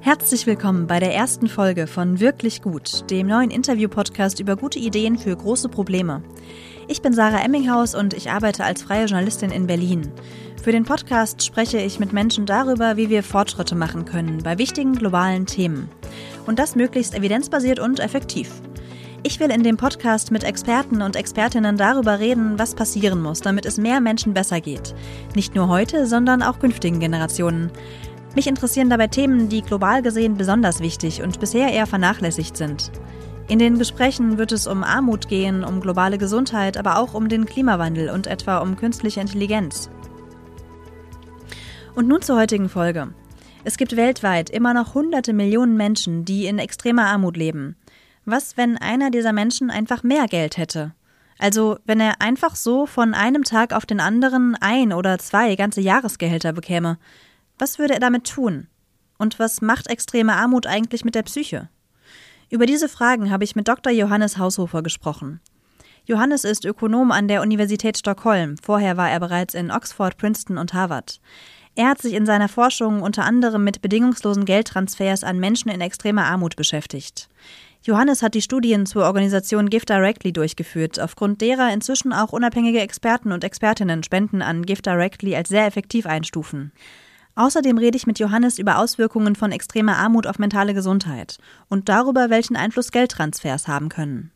Herzlich willkommen bei der ersten Folge von Wirklich Gut, dem neuen Interview-Podcast über gute Ideen für große Probleme. Ich bin Sarah Emminghaus und ich arbeite als freie Journalistin in Berlin. Für den Podcast spreche ich mit Menschen darüber, wie wir Fortschritte machen können bei wichtigen globalen Themen. Und das möglichst evidenzbasiert und effektiv. Ich will in dem Podcast mit Experten und Expertinnen darüber reden, was passieren muss, damit es mehr Menschen besser geht. Nicht nur heute, sondern auch künftigen Generationen. Mich interessieren dabei Themen, die global gesehen besonders wichtig und bisher eher vernachlässigt sind. In den Gesprächen wird es um Armut gehen, um globale Gesundheit, aber auch um den Klimawandel und etwa um künstliche Intelligenz. Und nun zur heutigen Folge. Es gibt weltweit immer noch hunderte Millionen Menschen, die in extremer Armut leben. Was, wenn einer dieser Menschen einfach mehr Geld hätte? Also, wenn er einfach so von einem Tag auf den anderen ein oder zwei ganze Jahresgehälter bekäme. Was würde er damit tun? Und was macht extreme Armut eigentlich mit der Psyche? Über diese Fragen habe ich mit Dr. Johannes Haushofer gesprochen. Johannes ist Ökonom an der Universität Stockholm. Vorher war er bereits in Oxford, Princeton und Harvard. Er hat sich in seiner Forschung unter anderem mit bedingungslosen Geldtransfers an Menschen in extremer Armut beschäftigt. Johannes hat die Studien zur Organisation Give Directly durchgeführt, aufgrund derer inzwischen auch unabhängige Experten und Expertinnen Spenden an Give Directly als sehr effektiv einstufen. Außerdem rede ich mit Johannes über Auswirkungen von extremer Armut auf mentale Gesundheit und darüber, welchen Einfluss Geldtransfers haben können.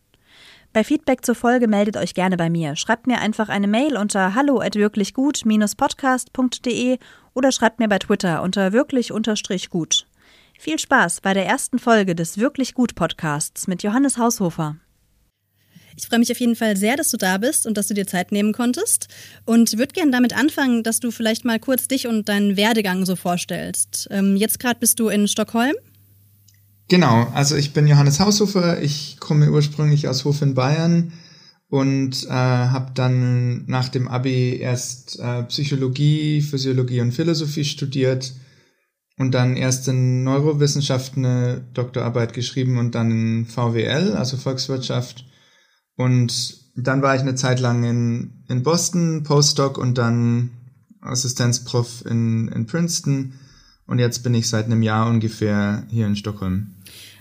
Bei Feedback zur Folge meldet euch gerne bei mir. Schreibt mir einfach eine Mail unter hallo@wirklichgut-podcast.de oder schreibt mir bei Twitter unter wirklich-gut. Viel Spaß bei der ersten Folge des Wirklich Gut Podcasts mit Johannes Haushofer. Ich freue mich auf jeden Fall sehr, dass du da bist und dass du dir Zeit nehmen konntest. Und würde gerne damit anfangen, dass du vielleicht mal kurz dich und deinen Werdegang so vorstellst. Ähm, jetzt gerade bist du in Stockholm. Genau, also ich bin Johannes Haushofer. Ich komme ursprünglich aus Hof in Bayern und äh, habe dann nach dem Abi erst äh, Psychologie, Physiologie und Philosophie studiert und dann erst in Neurowissenschaften eine Doktorarbeit geschrieben und dann in VWL, also Volkswirtschaft und dann war ich eine Zeit lang in, in Boston, Postdoc und dann Assistenzprof in, in Princeton. Und jetzt bin ich seit einem Jahr ungefähr hier in Stockholm.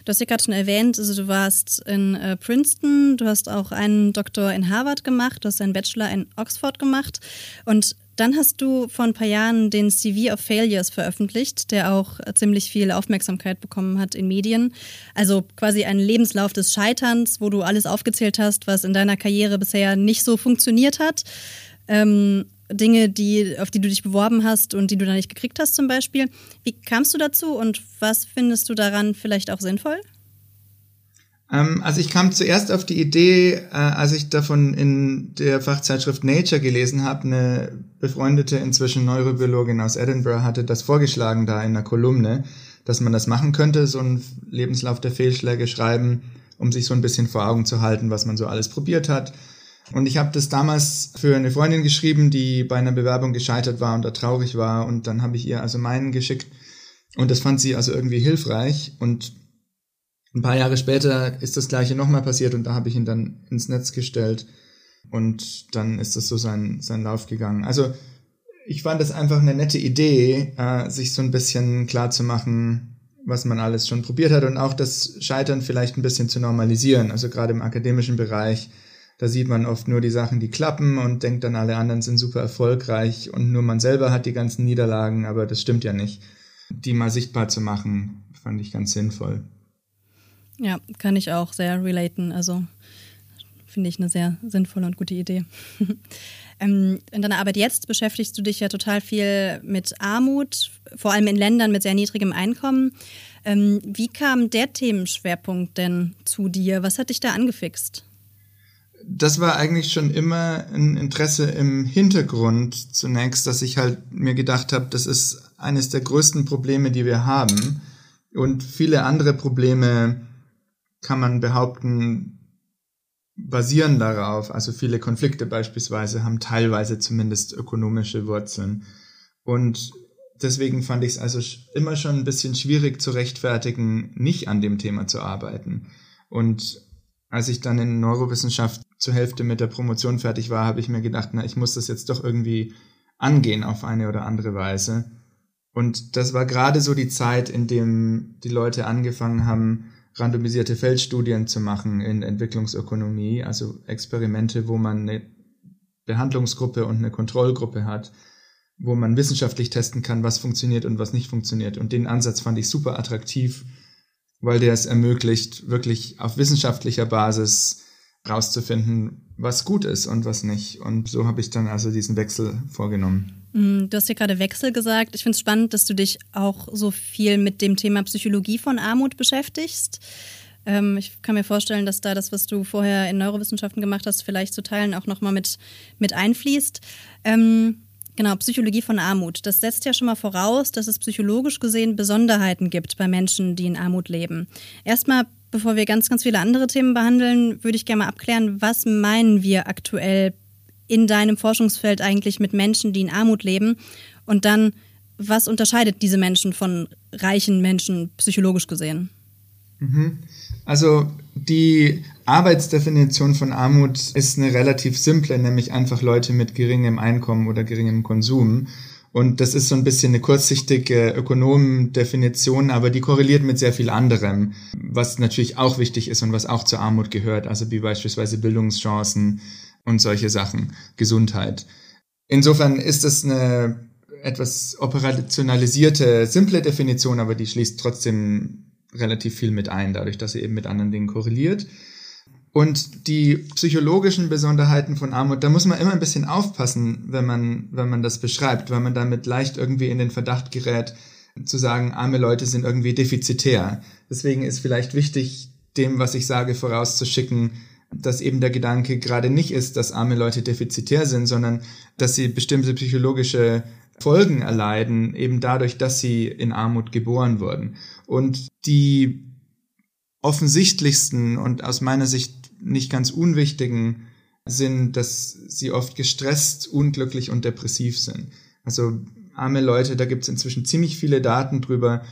Du hast ja gerade schon erwähnt, also du warst in äh, Princeton, du hast auch einen Doktor in Harvard gemacht, du hast einen Bachelor in Oxford gemacht. Und dann hast du vor ein paar Jahren den CV of Failures veröffentlicht, der auch ziemlich viel Aufmerksamkeit bekommen hat in Medien. Also quasi ein Lebenslauf des Scheiterns, wo du alles aufgezählt hast, was in deiner Karriere bisher nicht so funktioniert hat. Ähm, Dinge, die, auf die du dich beworben hast und die du dann nicht gekriegt hast zum Beispiel. Wie kamst du dazu und was findest du daran vielleicht auch sinnvoll? Ähm, also ich kam zuerst auf die Idee, äh, als ich davon in der Fachzeitschrift Nature gelesen habe, eine befreundete inzwischen Neurobiologin aus Edinburgh hatte das vorgeschlagen da in einer Kolumne, dass man das machen könnte, so einen Lebenslauf der Fehlschläge schreiben, um sich so ein bisschen vor Augen zu halten, was man so alles probiert hat. Und ich habe das damals für eine Freundin geschrieben, die bei einer Bewerbung gescheitert war und da traurig war. Und dann habe ich ihr also meinen geschickt. Und das fand sie also irgendwie hilfreich. Und ein paar Jahre später ist das gleiche nochmal passiert und da habe ich ihn dann ins Netz gestellt und dann ist das so sein, sein Lauf gegangen. Also ich fand das einfach eine nette Idee, äh, sich so ein bisschen klar zu machen, was man alles schon probiert hat und auch das Scheitern vielleicht ein bisschen zu normalisieren. Also gerade im akademischen Bereich, da sieht man oft nur die Sachen, die klappen und denkt dann, alle anderen sind super erfolgreich und nur man selber hat die ganzen Niederlagen, aber das stimmt ja nicht. Die mal sichtbar zu machen, fand ich ganz sinnvoll. Ja, kann ich auch sehr relaten. Also finde ich eine sehr sinnvolle und gute Idee. ähm, in deiner Arbeit jetzt beschäftigst du dich ja total viel mit Armut, vor allem in Ländern mit sehr niedrigem Einkommen. Ähm, wie kam der Themenschwerpunkt denn zu dir? Was hat dich da angefixt? Das war eigentlich schon immer ein Interesse im Hintergrund zunächst, dass ich halt mir gedacht habe, das ist eines der größten Probleme, die wir haben. Und viele andere Probleme kann man behaupten, basieren darauf. Also viele Konflikte beispielsweise haben teilweise zumindest ökonomische Wurzeln. Und deswegen fand ich es also immer schon ein bisschen schwierig zu rechtfertigen, nicht an dem Thema zu arbeiten. Und als ich dann in Neurowissenschaft zur Hälfte mit der Promotion fertig war, habe ich mir gedacht, na, ich muss das jetzt doch irgendwie angehen auf eine oder andere Weise. Und das war gerade so die Zeit, in dem die Leute angefangen haben, randomisierte Feldstudien zu machen in Entwicklungsökonomie, also Experimente, wo man eine Behandlungsgruppe und eine Kontrollgruppe hat, wo man wissenschaftlich testen kann, was funktioniert und was nicht funktioniert. Und den Ansatz fand ich super attraktiv, weil der es ermöglicht, wirklich auf wissenschaftlicher Basis rauszufinden, was gut ist und was nicht. Und so habe ich dann also diesen Wechsel vorgenommen. Mm, du hast ja gerade Wechsel gesagt. Ich finde es spannend, dass du dich auch so viel mit dem Thema Psychologie von Armut beschäftigst. Ähm, ich kann mir vorstellen, dass da das, was du vorher in Neurowissenschaften gemacht hast, vielleicht zu Teilen auch nochmal mit, mit einfließt. Ähm, genau, Psychologie von Armut. Das setzt ja schon mal voraus, dass es psychologisch gesehen Besonderheiten gibt bei Menschen, die in Armut leben. Erstmal, bevor wir ganz, ganz viele andere Themen behandeln, würde ich gerne mal abklären, was meinen wir aktuell in deinem Forschungsfeld eigentlich mit Menschen, die in Armut leben? Und dann, was unterscheidet diese Menschen von reichen Menschen psychologisch gesehen? Mhm. Also die Arbeitsdefinition von Armut ist eine relativ simple, nämlich einfach Leute mit geringem Einkommen oder geringem Konsum. Und das ist so ein bisschen eine kurzsichtige Ökonomendefinition, aber die korreliert mit sehr viel anderem, was natürlich auch wichtig ist und was auch zur Armut gehört, also wie beispielsweise Bildungschancen und solche Sachen, Gesundheit. Insofern ist es eine etwas operationalisierte, simple Definition, aber die schließt trotzdem relativ viel mit ein, dadurch, dass sie eben mit anderen Dingen korreliert. Und die psychologischen Besonderheiten von Armut, da muss man immer ein bisschen aufpassen, wenn man, wenn man das beschreibt, weil man damit leicht irgendwie in den Verdacht gerät, zu sagen, arme Leute sind irgendwie defizitär. Deswegen ist vielleicht wichtig, dem, was ich sage, vorauszuschicken, dass eben der Gedanke gerade nicht ist, dass arme Leute defizitär sind, sondern dass sie bestimmte psychologische Folgen erleiden, eben dadurch, dass sie in Armut geboren wurden. Und die offensichtlichsten und aus meiner Sicht nicht ganz unwichtigen sind, dass sie oft gestresst, unglücklich und depressiv sind. Also arme Leute, da gibt es inzwischen ziemlich viele Daten drüber,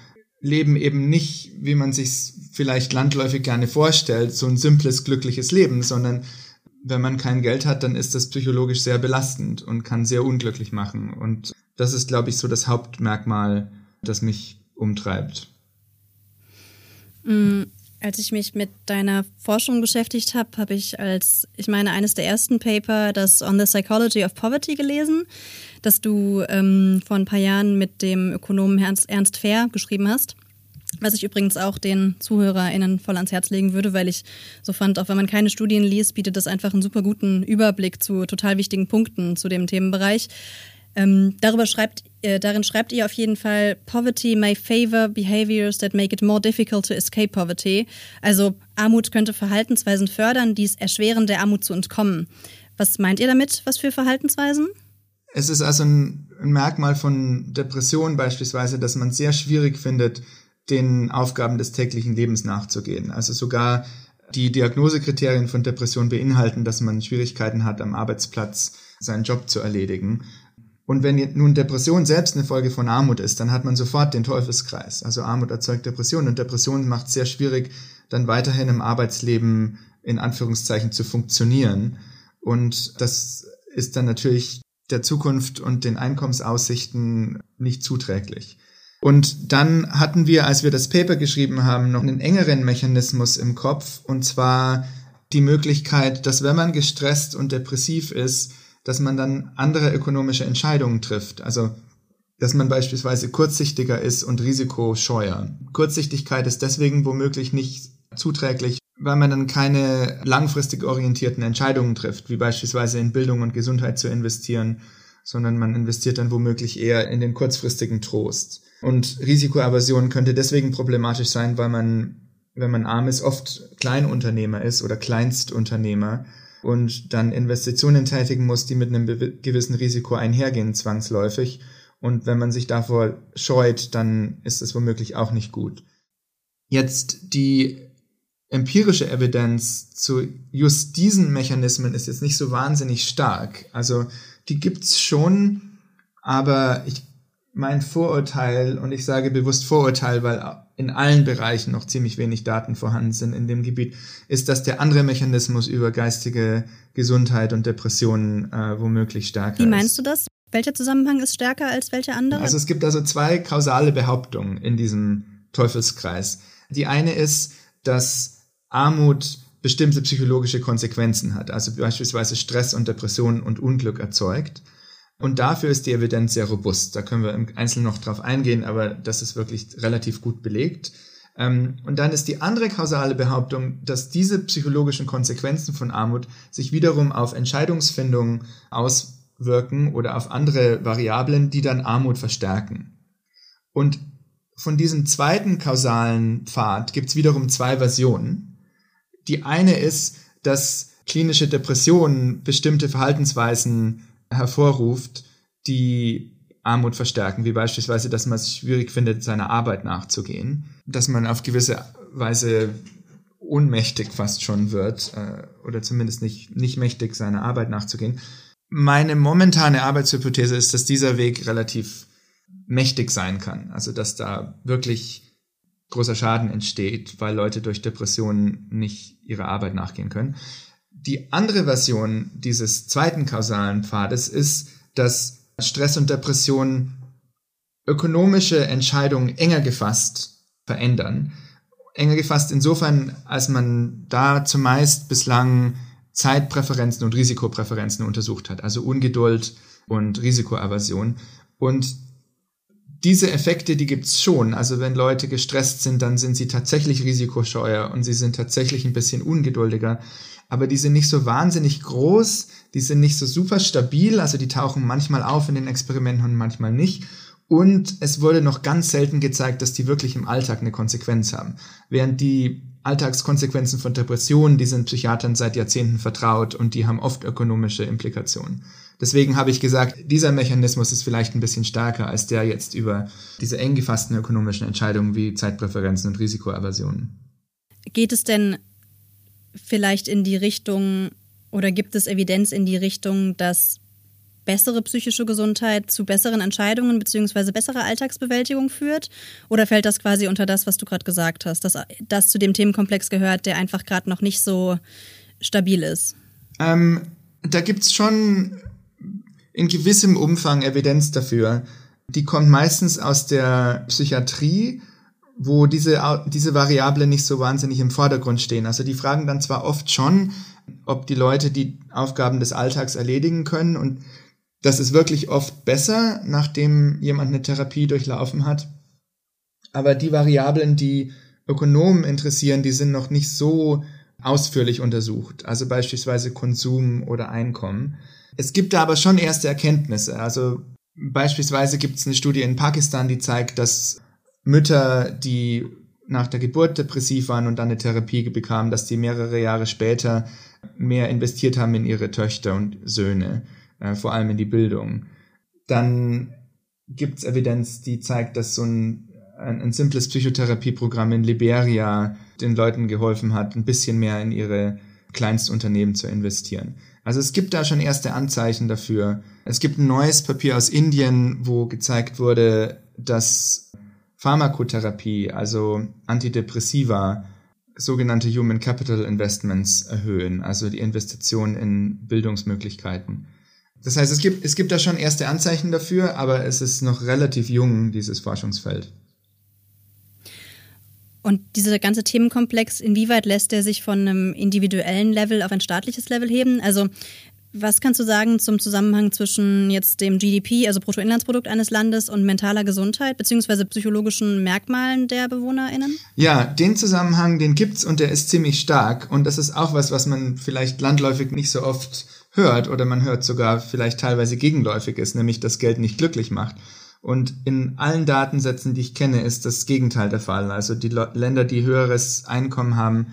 leben eben nicht, wie man sich vielleicht landläufig gerne vorstellt, so ein simples, glückliches Leben, sondern wenn man kein Geld hat, dann ist das psychologisch sehr belastend und kann sehr unglücklich machen. Und das ist, glaube ich, so das Hauptmerkmal, das mich umtreibt. Mm, als ich mich mit deiner Forschung beschäftigt habe, habe ich als, ich meine, eines der ersten Paper, das On the Psychology of Poverty gelesen, das du ähm, vor ein paar Jahren mit dem Ökonomen Ernst, Ernst Fair geschrieben hast. Was ich übrigens auch den ZuhörerInnen voll ans Herz legen würde, weil ich so fand, auch wenn man keine Studien liest, bietet das einfach einen super guten Überblick zu total wichtigen Punkten zu dem Themenbereich. Ähm, darüber schreibt, äh, darin schreibt ihr auf jeden Fall, Poverty may favor behaviors that make it more difficult to escape poverty. Also Armut könnte Verhaltensweisen fördern, die es erschweren, der Armut zu entkommen. Was meint ihr damit? Was für Verhaltensweisen? Es ist also ein, ein Merkmal von Depression beispielsweise, dass man sehr schwierig findet, den Aufgaben des täglichen Lebens nachzugehen. Also sogar die Diagnosekriterien von Depression beinhalten, dass man Schwierigkeiten hat, am Arbeitsplatz seinen Job zu erledigen. Und wenn nun Depression selbst eine Folge von Armut ist, dann hat man sofort den Teufelskreis. Also Armut erzeugt Depression und Depression macht es sehr schwierig, dann weiterhin im Arbeitsleben in Anführungszeichen zu funktionieren. Und das ist dann natürlich der Zukunft und den Einkommensaussichten nicht zuträglich. Und dann hatten wir, als wir das Paper geschrieben haben, noch einen engeren Mechanismus im Kopf, und zwar die Möglichkeit, dass wenn man gestresst und depressiv ist, dass man dann andere ökonomische Entscheidungen trifft. Also, dass man beispielsweise kurzsichtiger ist und risikoscheuer. Kurzsichtigkeit ist deswegen womöglich nicht zuträglich, weil man dann keine langfristig orientierten Entscheidungen trifft, wie beispielsweise in Bildung und Gesundheit zu investieren, sondern man investiert dann womöglich eher in den kurzfristigen Trost. Und Risikoaversion könnte deswegen problematisch sein, weil man, wenn man arm ist, oft Kleinunternehmer ist oder Kleinstunternehmer und dann Investitionen tätigen muss, die mit einem gewissen Risiko einhergehen, zwangsläufig. Und wenn man sich davor scheut, dann ist das womöglich auch nicht gut. Jetzt die empirische Evidenz zu just diesen Mechanismen ist jetzt nicht so wahnsinnig stark. Also die gibt's schon, aber ich mein Vorurteil, und ich sage bewusst Vorurteil, weil in allen Bereichen noch ziemlich wenig Daten vorhanden sind in dem Gebiet, ist, dass der andere Mechanismus über geistige Gesundheit und Depressionen äh, womöglich stärker ist. Wie meinst du das? Welcher Zusammenhang ist stärker als welcher andere? Also es gibt also zwei kausale Behauptungen in diesem Teufelskreis. Die eine ist, dass Armut bestimmte psychologische Konsequenzen hat, also beispielsweise Stress und Depressionen und Unglück erzeugt. Und dafür ist die Evidenz sehr robust. Da können wir im Einzelnen noch drauf eingehen, aber das ist wirklich relativ gut belegt. Ähm, und dann ist die andere kausale Behauptung, dass diese psychologischen Konsequenzen von Armut sich wiederum auf Entscheidungsfindung auswirken oder auf andere Variablen, die dann Armut verstärken. Und von diesem zweiten kausalen Pfad gibt es wiederum zwei Versionen. Die eine ist, dass klinische Depressionen bestimmte Verhaltensweisen hervorruft, die Armut verstärken, wie beispielsweise, dass man es schwierig findet, seiner Arbeit nachzugehen, dass man auf gewisse Weise ohnmächtig fast schon wird äh, oder zumindest nicht, nicht mächtig, seiner Arbeit nachzugehen. Meine momentane Arbeitshypothese ist, dass dieser Weg relativ mächtig sein kann, also dass da wirklich großer Schaden entsteht, weil Leute durch Depressionen nicht ihrer Arbeit nachgehen können. Die andere Version dieses zweiten kausalen Pfades ist, dass Stress und Depression ökonomische Entscheidungen enger gefasst verändern. Enger gefasst insofern, als man da zumeist bislang Zeitpräferenzen und Risikopräferenzen untersucht hat, also Ungeduld und Risikoaversion. Und diese Effekte, die gibt's schon. Also wenn Leute gestresst sind, dann sind sie tatsächlich risikoscheuer und sie sind tatsächlich ein bisschen ungeduldiger. Aber die sind nicht so wahnsinnig groß, die sind nicht so super stabil, also die tauchen manchmal auf in den Experimenten und manchmal nicht. Und es wurde noch ganz selten gezeigt, dass die wirklich im Alltag eine Konsequenz haben. Während die Alltagskonsequenzen von Depressionen, die sind Psychiatern seit Jahrzehnten vertraut und die haben oft ökonomische Implikationen. Deswegen habe ich gesagt, dieser Mechanismus ist vielleicht ein bisschen stärker als der jetzt über diese eng gefassten ökonomischen Entscheidungen wie Zeitpräferenzen und Risikoaversionen. Geht es denn vielleicht in die Richtung oder gibt es Evidenz in die Richtung, dass bessere psychische Gesundheit zu besseren Entscheidungen bzw. besserer Alltagsbewältigung führt? Oder fällt das quasi unter das, was du gerade gesagt hast, dass das zu dem Themenkomplex gehört, der einfach gerade noch nicht so stabil ist? Ähm, da es schon in gewissem Umfang Evidenz dafür. Die kommt meistens aus der Psychiatrie, wo diese, diese Variable nicht so wahnsinnig im Vordergrund stehen. Also die fragen dann zwar oft schon, ob die Leute die Aufgaben des Alltags erledigen können und das ist wirklich oft besser, nachdem jemand eine Therapie durchlaufen hat. Aber die Variablen, die Ökonomen interessieren, die sind noch nicht so ausführlich untersucht. Also beispielsweise Konsum oder Einkommen. Es gibt da aber schon erste Erkenntnisse. Also beispielsweise gibt es eine Studie in Pakistan, die zeigt, dass Mütter, die nach der Geburt depressiv waren und dann eine Therapie bekamen, dass die mehrere Jahre später mehr investiert haben in ihre Töchter und Söhne, äh, vor allem in die Bildung. Dann gibt es Evidenz, die zeigt, dass so ein, ein, ein simples Psychotherapieprogramm in Liberia den Leuten geholfen hat, ein bisschen mehr in ihre Kleinstunternehmen zu investieren. Also es gibt da schon erste Anzeichen dafür. Es gibt ein neues Papier aus Indien, wo gezeigt wurde, dass Pharmakotherapie, also Antidepressiva, sogenannte Human Capital Investments erhöhen, also die Investition in Bildungsmöglichkeiten. Das heißt, es gibt, es gibt da schon erste Anzeichen dafür, aber es ist noch relativ jung, dieses Forschungsfeld. Und dieser ganze Themenkomplex, inwieweit lässt er sich von einem individuellen Level auf ein staatliches Level heben? Also was kannst du sagen zum Zusammenhang zwischen jetzt dem GDP, also Bruttoinlandsprodukt eines Landes und mentaler Gesundheit beziehungsweise psychologischen Merkmalen der BewohnerInnen? Ja, den Zusammenhang, den gibt's und der ist ziemlich stark. Und das ist auch was, was man vielleicht landläufig nicht so oft hört oder man hört sogar vielleicht teilweise gegenläufig ist, nämlich dass Geld nicht glücklich macht. Und in allen Datensätzen, die ich kenne, ist das Gegenteil der Fall. Also die Länder, die höheres Einkommen haben,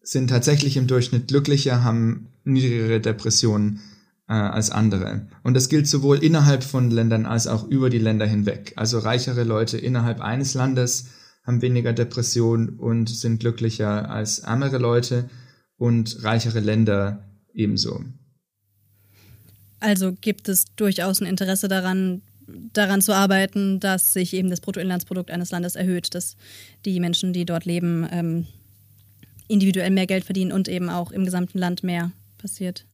sind tatsächlich im Durchschnitt glücklicher, haben niedrigere Depressionen äh, als andere. Und das gilt sowohl innerhalb von Ländern als auch über die Länder hinweg. Also reichere Leute innerhalb eines Landes haben weniger Depressionen und sind glücklicher als ärmere Leute und reichere Länder ebenso. Also gibt es durchaus ein Interesse daran, daran zu arbeiten, dass sich eben das Bruttoinlandsprodukt eines Landes erhöht, dass die Menschen, die dort leben, ähm, individuell mehr Geld verdienen und eben auch im gesamten Land mehr passiert.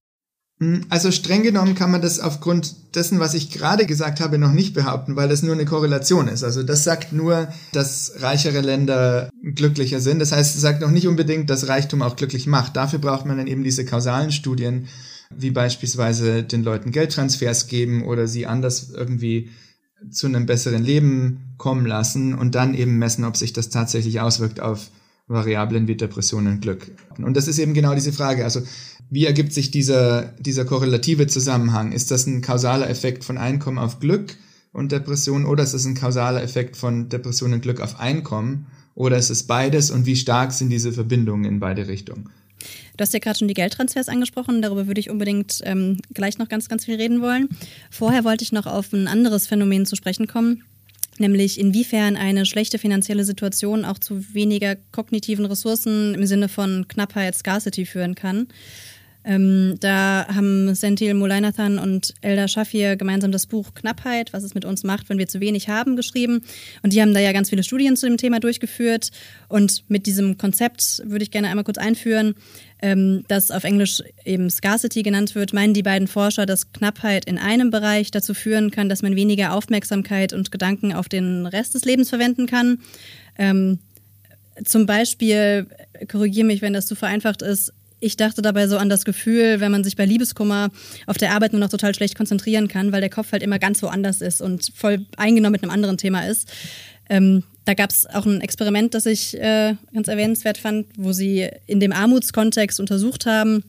Hm, also streng genommen kann man das aufgrund dessen, was ich gerade gesagt habe, noch nicht behaupten, weil das nur eine Korrelation ist. Also das sagt nur, dass reichere Länder glücklicher sind. Das heißt, es sagt noch nicht unbedingt, dass Reichtum auch glücklich macht. Dafür braucht man dann eben diese kausalen Studien, wie beispielsweise den Leuten Geldtransfers geben oder sie anders irgendwie zu einem besseren Leben kommen lassen und dann eben messen, ob sich das tatsächlich auswirkt auf Variablen wie Depressionen und Glück. Und das ist eben genau diese Frage. Also wie ergibt sich dieser, dieser korrelative Zusammenhang? Ist das ein kausaler Effekt von Einkommen auf Glück und Depression oder ist es ein kausaler Effekt von Depression und Glück auf Einkommen? Oder ist es beides und wie stark sind diese Verbindungen in beide Richtungen? Du hast ja gerade schon die Geldtransfers angesprochen, darüber würde ich unbedingt ähm, gleich noch ganz, ganz viel reden wollen. Vorher wollte ich noch auf ein anderes Phänomen zu sprechen kommen, nämlich inwiefern eine schlechte finanzielle Situation auch zu weniger kognitiven Ressourcen im Sinne von Knappheit, Scarcity führen kann. Ähm, da haben Sentil Mulainathan und Elda Shafir gemeinsam das Buch Knappheit, was es mit uns macht, wenn wir zu wenig haben, geschrieben. Und die haben da ja ganz viele Studien zu dem Thema durchgeführt. Und mit diesem Konzept würde ich gerne einmal kurz einführen, ähm, das auf Englisch eben Scarcity genannt wird, meinen die beiden Forscher, dass Knappheit in einem Bereich dazu führen kann, dass man weniger Aufmerksamkeit und Gedanken auf den Rest des Lebens verwenden kann. Ähm, zum Beispiel, korrigiere mich, wenn das zu vereinfacht ist, ich dachte dabei so an das Gefühl, wenn man sich bei Liebeskummer auf der Arbeit nur noch total schlecht konzentrieren kann, weil der Kopf halt immer ganz woanders ist und voll eingenommen mit einem anderen Thema ist. Ähm, da gab es auch ein Experiment, das ich äh, ganz erwähnenswert fand, wo sie in dem Armutskontext untersucht haben,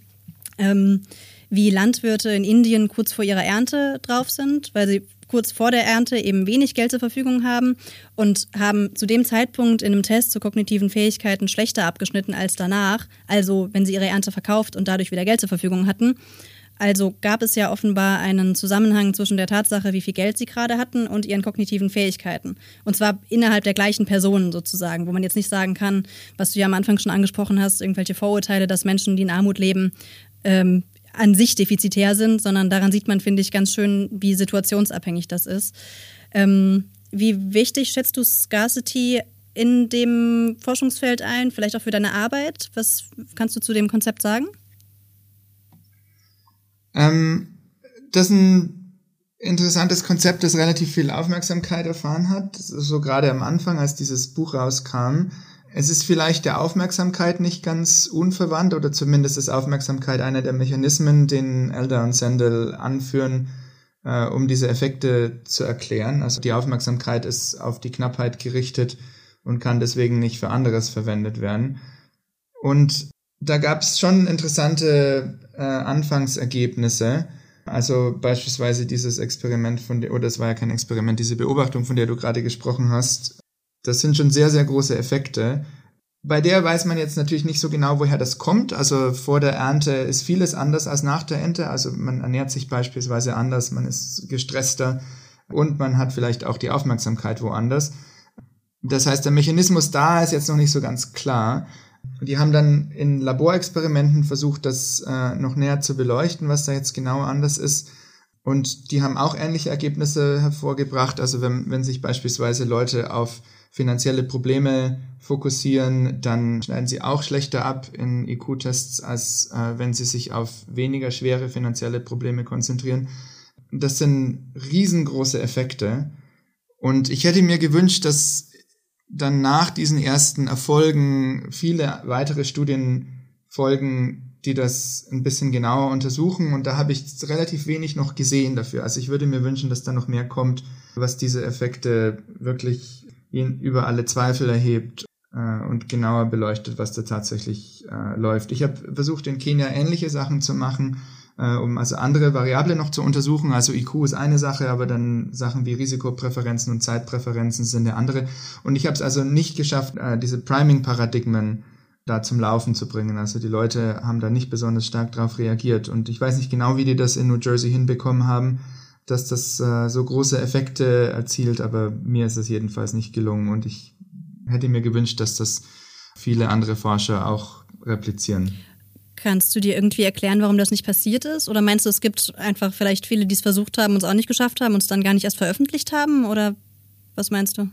ähm, wie Landwirte in Indien kurz vor ihrer Ernte drauf sind, weil sie kurz vor der Ernte eben wenig Geld zur Verfügung haben und haben zu dem Zeitpunkt in einem Test zu kognitiven Fähigkeiten schlechter abgeschnitten als danach, also wenn sie ihre Ernte verkauft und dadurch wieder Geld zur Verfügung hatten. Also gab es ja offenbar einen Zusammenhang zwischen der Tatsache, wie viel Geld sie gerade hatten und ihren kognitiven Fähigkeiten. Und zwar innerhalb der gleichen Personen sozusagen, wo man jetzt nicht sagen kann, was du ja am Anfang schon angesprochen hast, irgendwelche Vorurteile, dass Menschen, die in Armut leben, ähm, an sich defizitär sind, sondern daran sieht man, finde ich, ganz schön, wie situationsabhängig das ist. Ähm, wie wichtig schätzt du Scarcity in dem Forschungsfeld ein, vielleicht auch für deine Arbeit? Was kannst du zu dem Konzept sagen? Ähm, das ist ein interessantes Konzept, das relativ viel Aufmerksamkeit erfahren hat. So gerade am Anfang, als dieses Buch rauskam, es ist vielleicht der Aufmerksamkeit nicht ganz unverwandt oder zumindest ist Aufmerksamkeit einer der Mechanismen, den Elder und Sandel anführen, äh, um diese Effekte zu erklären. Also die Aufmerksamkeit ist auf die Knappheit gerichtet und kann deswegen nicht für anderes verwendet werden. Und da gab es schon interessante äh, Anfangsergebnisse. Also beispielsweise dieses Experiment von der, oder es war ja kein Experiment, diese Beobachtung, von der du gerade gesprochen hast, das sind schon sehr, sehr große Effekte. Bei der weiß man jetzt natürlich nicht so genau, woher das kommt. Also vor der Ernte ist vieles anders als nach der Ernte. Also man ernährt sich beispielsweise anders, man ist gestresster und man hat vielleicht auch die Aufmerksamkeit woanders. Das heißt, der Mechanismus da ist jetzt noch nicht so ganz klar. Die haben dann in Laborexperimenten versucht, das äh, noch näher zu beleuchten, was da jetzt genau anders ist. Und die haben auch ähnliche Ergebnisse hervorgebracht. Also wenn, wenn sich beispielsweise Leute auf finanzielle Probleme fokussieren, dann schneiden sie auch schlechter ab in IQ-Tests, als äh, wenn sie sich auf weniger schwere finanzielle Probleme konzentrieren. Das sind riesengroße Effekte. Und ich hätte mir gewünscht, dass dann nach diesen ersten Erfolgen viele weitere Studien folgen, die das ein bisschen genauer untersuchen. Und da habe ich relativ wenig noch gesehen dafür. Also ich würde mir wünschen, dass da noch mehr kommt, was diese Effekte wirklich ihn über alle Zweifel erhebt äh, und genauer beleuchtet, was da tatsächlich äh, läuft. Ich habe versucht, in Kenia ähnliche Sachen zu machen, äh, um also andere Variablen noch zu untersuchen. Also IQ ist eine Sache, aber dann Sachen wie Risikopräferenzen und Zeitpräferenzen sind eine andere. Und ich habe es also nicht geschafft, äh, diese Priming-Paradigmen da zum Laufen zu bringen. Also die Leute haben da nicht besonders stark darauf reagiert. Und ich weiß nicht genau, wie die das in New Jersey hinbekommen haben dass das äh, so große Effekte erzielt, aber mir ist es jedenfalls nicht gelungen und ich hätte mir gewünscht, dass das viele andere Forscher auch replizieren. Kannst du dir irgendwie erklären, warum das nicht passiert ist? Oder meinst du, es gibt einfach vielleicht viele, die es versucht haben und es auch nicht geschafft haben und es dann gar nicht erst veröffentlicht haben? Oder was meinst du?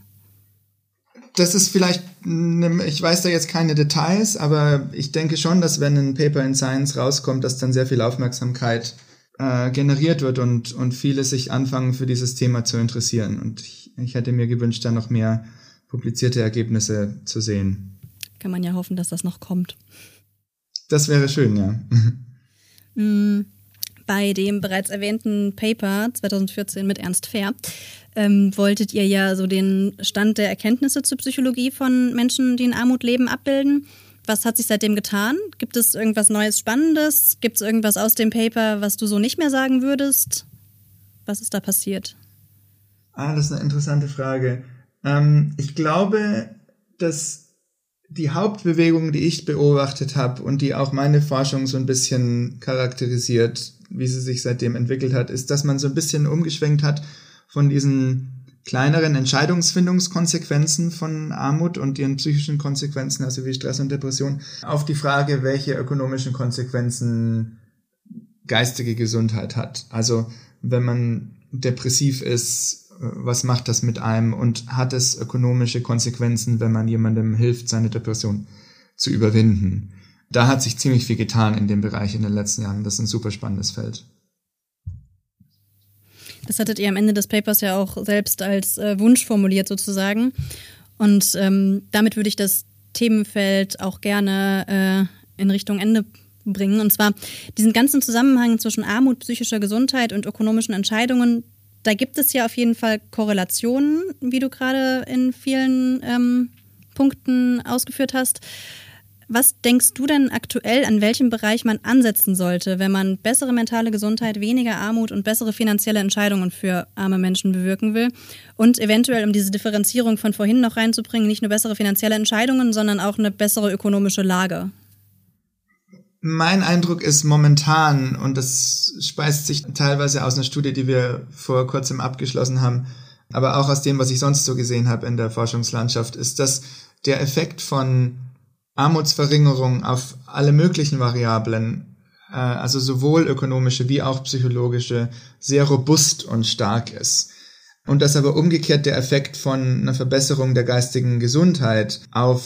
das ist vielleicht, ich weiß da jetzt keine Details, aber ich denke schon, dass wenn ein Paper in Science rauskommt, dass dann sehr viel Aufmerksamkeit äh, generiert wird und, und viele sich anfangen für dieses Thema zu interessieren. Und ich, ich hätte mir gewünscht, da noch mehr publizierte Ergebnisse zu sehen. Kann man ja hoffen, dass das noch kommt. Das wäre schön, ja. Mm, bei dem bereits erwähnten Paper 2014 mit Ernst Fair ähm, wolltet ihr ja so den Stand der Erkenntnisse zur Psychologie von Menschen, die in Armut leben, abbilden. Was hat sich seitdem getan? Gibt es irgendwas Neues, Spannendes? Gibt es irgendwas aus dem Paper, was du so nicht mehr sagen würdest? Was ist da passiert? Ah, das ist eine interessante Frage. Ähm, ich glaube, dass die Hauptbewegung, die ich beobachtet habe und die auch meine Forschung so ein bisschen charakterisiert, wie sie sich seitdem entwickelt hat, ist, dass man so ein bisschen umgeschwenkt hat von diesen kleineren Entscheidungsfindungskonsequenzen von Armut und ihren psychischen Konsequenzen, also wie Stress und Depression, auf die Frage, welche ökonomischen Konsequenzen geistige Gesundheit hat. Also wenn man depressiv ist, was macht das mit einem und hat es ökonomische Konsequenzen, wenn man jemandem hilft, seine Depression zu überwinden. Da hat sich ziemlich viel getan in dem Bereich in den letzten Jahren. Das ist ein super spannendes Feld. Das hattet ihr am Ende des Papers ja auch selbst als äh, Wunsch formuliert sozusagen. Und ähm, damit würde ich das Themenfeld auch gerne äh, in Richtung Ende bringen. Und zwar diesen ganzen Zusammenhang zwischen Armut, psychischer Gesundheit und ökonomischen Entscheidungen. Da gibt es ja auf jeden Fall Korrelationen, wie du gerade in vielen ähm, Punkten ausgeführt hast. Was denkst du denn aktuell, an welchem Bereich man ansetzen sollte, wenn man bessere mentale Gesundheit, weniger Armut und bessere finanzielle Entscheidungen für arme Menschen bewirken will? Und eventuell, um diese Differenzierung von vorhin noch reinzubringen, nicht nur bessere finanzielle Entscheidungen, sondern auch eine bessere ökonomische Lage? Mein Eindruck ist momentan, und das speist sich teilweise aus einer Studie, die wir vor kurzem abgeschlossen haben, aber auch aus dem, was ich sonst so gesehen habe in der Forschungslandschaft, ist, dass der Effekt von Armutsverringerung auf alle möglichen Variablen, äh, also sowohl ökonomische wie auch psychologische, sehr robust und stark ist. Und dass aber umgekehrt der Effekt von einer Verbesserung der geistigen Gesundheit auf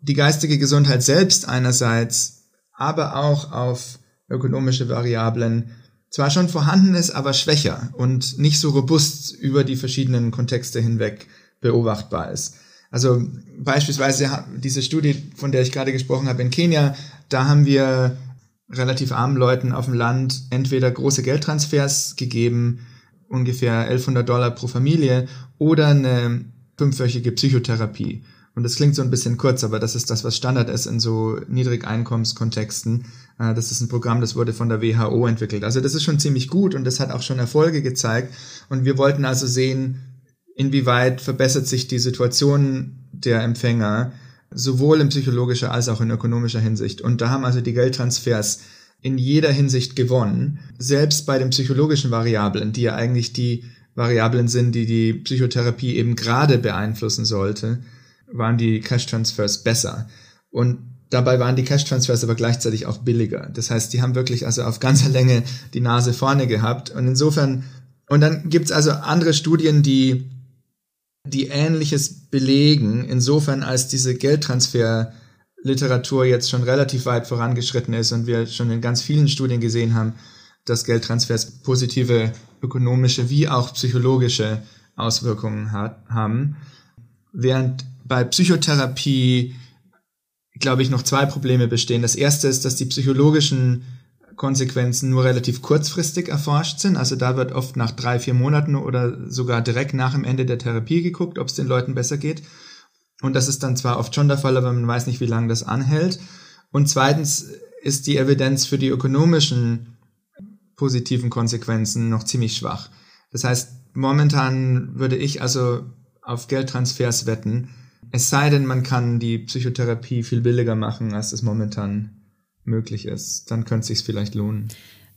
die geistige Gesundheit selbst einerseits, aber auch auf ökonomische Variablen zwar schon vorhanden ist, aber schwächer und nicht so robust über die verschiedenen Kontexte hinweg beobachtbar ist. Also beispielsweise diese Studie, von der ich gerade gesprochen habe in Kenia, da haben wir relativ armen Leuten auf dem Land entweder große Geldtransfers gegeben, ungefähr 1100 Dollar pro Familie, oder eine fünfwöchige Psychotherapie. Und das klingt so ein bisschen kurz, aber das ist das, was Standard ist in so Niedrigeinkommenskontexten. Äh, das ist ein Programm, das wurde von der WHO entwickelt. Also das ist schon ziemlich gut und das hat auch schon Erfolge gezeigt. Und wir wollten also sehen, inwieweit verbessert sich die Situation der Empfänger sowohl in psychologischer als auch in ökonomischer Hinsicht. Und da haben also die Geldtransfers in jeder Hinsicht gewonnen, selbst bei den psychologischen Variablen, die ja eigentlich die Variablen sind, die die Psychotherapie eben gerade beeinflussen sollte, waren die Cash-Transfers besser. Und dabei waren die Cash-Transfers aber gleichzeitig auch billiger. Das heißt, die haben wirklich also auf ganzer Länge die Nase vorne gehabt. Und insofern, und dann gibt's also andere Studien, die die Ähnliches belegen, insofern als diese Geldtransferliteratur jetzt schon relativ weit vorangeschritten ist und wir schon in ganz vielen Studien gesehen haben, dass Geldtransfers positive ökonomische wie auch psychologische Auswirkungen hat, haben. Während bei Psychotherapie, glaube ich, noch zwei Probleme bestehen. Das erste ist, dass die psychologischen Konsequenzen nur relativ kurzfristig erforscht sind. Also da wird oft nach drei, vier Monaten oder sogar direkt nach dem Ende der Therapie geguckt, ob es den Leuten besser geht. Und das ist dann zwar oft schon der Fall, aber man weiß nicht, wie lange das anhält. Und zweitens ist die Evidenz für die ökonomischen positiven Konsequenzen noch ziemlich schwach. Das heißt, momentan würde ich also auf Geldtransfers wetten, es sei denn, man kann die Psychotherapie viel billiger machen, als es momentan möglich ist, dann könnte es sich vielleicht lohnen.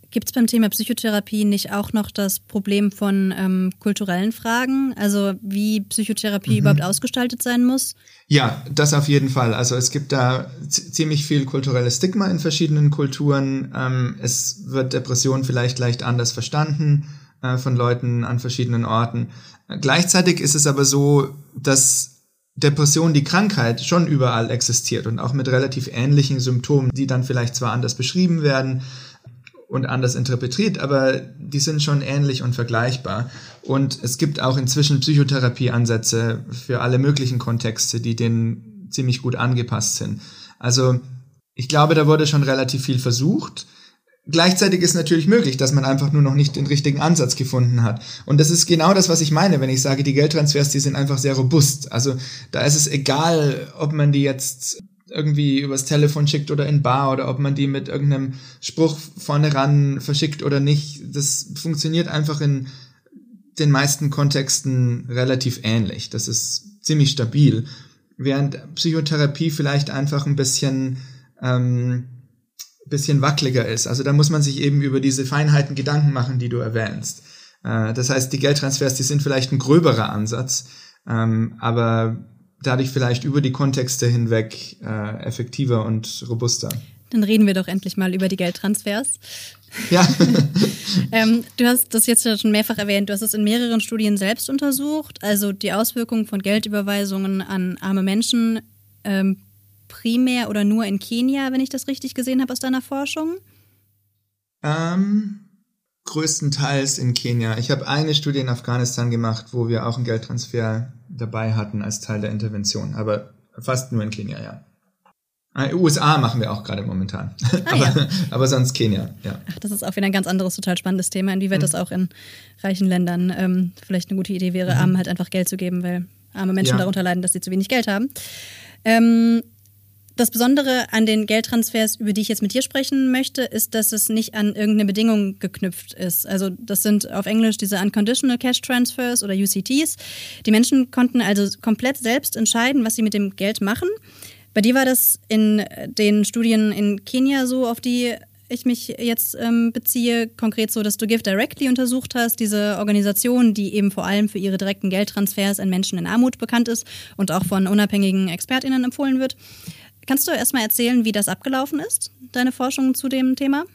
Gibt es beim Thema Psychotherapie nicht auch noch das Problem von ähm, kulturellen Fragen? Also wie Psychotherapie mhm. überhaupt ausgestaltet sein muss? Ja, das auf jeden Fall. Also es gibt da ziemlich viel kulturelles Stigma in verschiedenen Kulturen. Ähm, es wird Depression vielleicht leicht anders verstanden äh, von Leuten an verschiedenen Orten. Gleichzeitig ist es aber so, dass Depression, die Krankheit, schon überall existiert und auch mit relativ ähnlichen Symptomen, die dann vielleicht zwar anders beschrieben werden und anders interpretiert, aber die sind schon ähnlich und vergleichbar. Und es gibt auch inzwischen Psychotherapieansätze für alle möglichen Kontexte, die denen ziemlich gut angepasst sind. Also ich glaube, da wurde schon relativ viel versucht. Gleichzeitig ist natürlich möglich, dass man einfach nur noch nicht den richtigen Ansatz gefunden hat. Und das ist genau das, was ich meine, wenn ich sage, die Geldtransfers, die sind einfach sehr robust. Also da ist es egal, ob man die jetzt irgendwie übers Telefon schickt oder in Bar oder ob man die mit irgendeinem Spruch vorne ran verschickt oder nicht. Das funktioniert einfach in den meisten Kontexten relativ ähnlich. Das ist ziemlich stabil. Während Psychotherapie vielleicht einfach ein bisschen ähm, bisschen wackeliger ist. Also da muss man sich eben über diese Feinheiten Gedanken machen, die du erwähnst. Äh, das heißt, die Geldtransfers, die sind vielleicht ein gröberer Ansatz, ähm, aber dadurch vielleicht über die Kontexte hinweg äh, effektiver und robuster. Dann reden wir doch endlich mal über die Geldtransfers. Ja. ähm, du hast das jetzt schon mehrfach erwähnt. Du hast es in mehreren Studien selbst untersucht, also die Auswirkungen von Geldüberweisungen an arme Menschen ähm, primär oder nur in Kenia, wenn ich das richtig gesehen habe aus deiner Forschung? Ähm, größtenteils in Kenia. Ich habe eine Studie in Afghanistan gemacht, wo wir auch einen Geldtransfer dabei hatten als Teil der Intervention, aber fast nur in Kenia, ja. Äh, USA machen wir auch gerade momentan. Ah, aber, ja. aber sonst Kenia, ja. Ach, das ist auch wieder ein ganz anderes, total spannendes Thema, inwieweit mhm. das auch in reichen Ländern ähm, vielleicht eine gute Idee wäre, mhm. Armen halt einfach Geld zu geben, weil arme Menschen ja. darunter leiden, dass sie zu wenig Geld haben. Ähm, das Besondere an den Geldtransfers, über die ich jetzt mit dir sprechen möchte, ist, dass es nicht an irgendeine Bedingung geknüpft ist. Also das sind auf Englisch diese Unconditional Cash Transfers oder UCTs. Die Menschen konnten also komplett selbst entscheiden, was sie mit dem Geld machen. Bei dir war das in den Studien in Kenia so, auf die ich mich jetzt ähm, beziehe, konkret so, dass du Give Directly untersucht hast, diese Organisation, die eben vor allem für ihre direkten Geldtransfers an Menschen in Armut bekannt ist und auch von unabhängigen ExpertInnen empfohlen wird. Kannst du erstmal erzählen, wie das abgelaufen ist, deine Forschung zu dem Thema?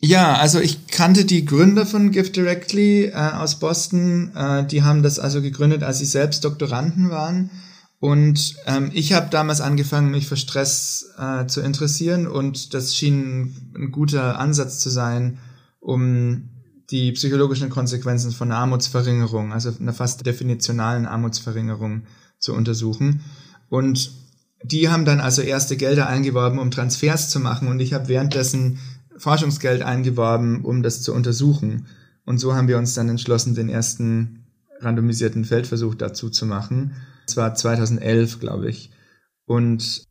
Ja, also ich kannte die Gründer von Give Directly äh, aus Boston. Äh, die haben das also gegründet, als sie selbst Doktoranden waren. Und ähm, ich habe damals angefangen, mich für Stress äh, zu interessieren und das schien ein guter Ansatz zu sein, um die psychologischen Konsequenzen von Armutsverringerung, also einer fast definitionalen Armutsverringerung zu untersuchen. Und die haben dann also erste Gelder eingeworben, um Transfers zu machen und ich habe währenddessen Forschungsgeld eingeworben, um das zu untersuchen. Und so haben wir uns dann entschlossen, den ersten randomisierten Feldversuch dazu zu machen. Das war 2011, glaube ich. Und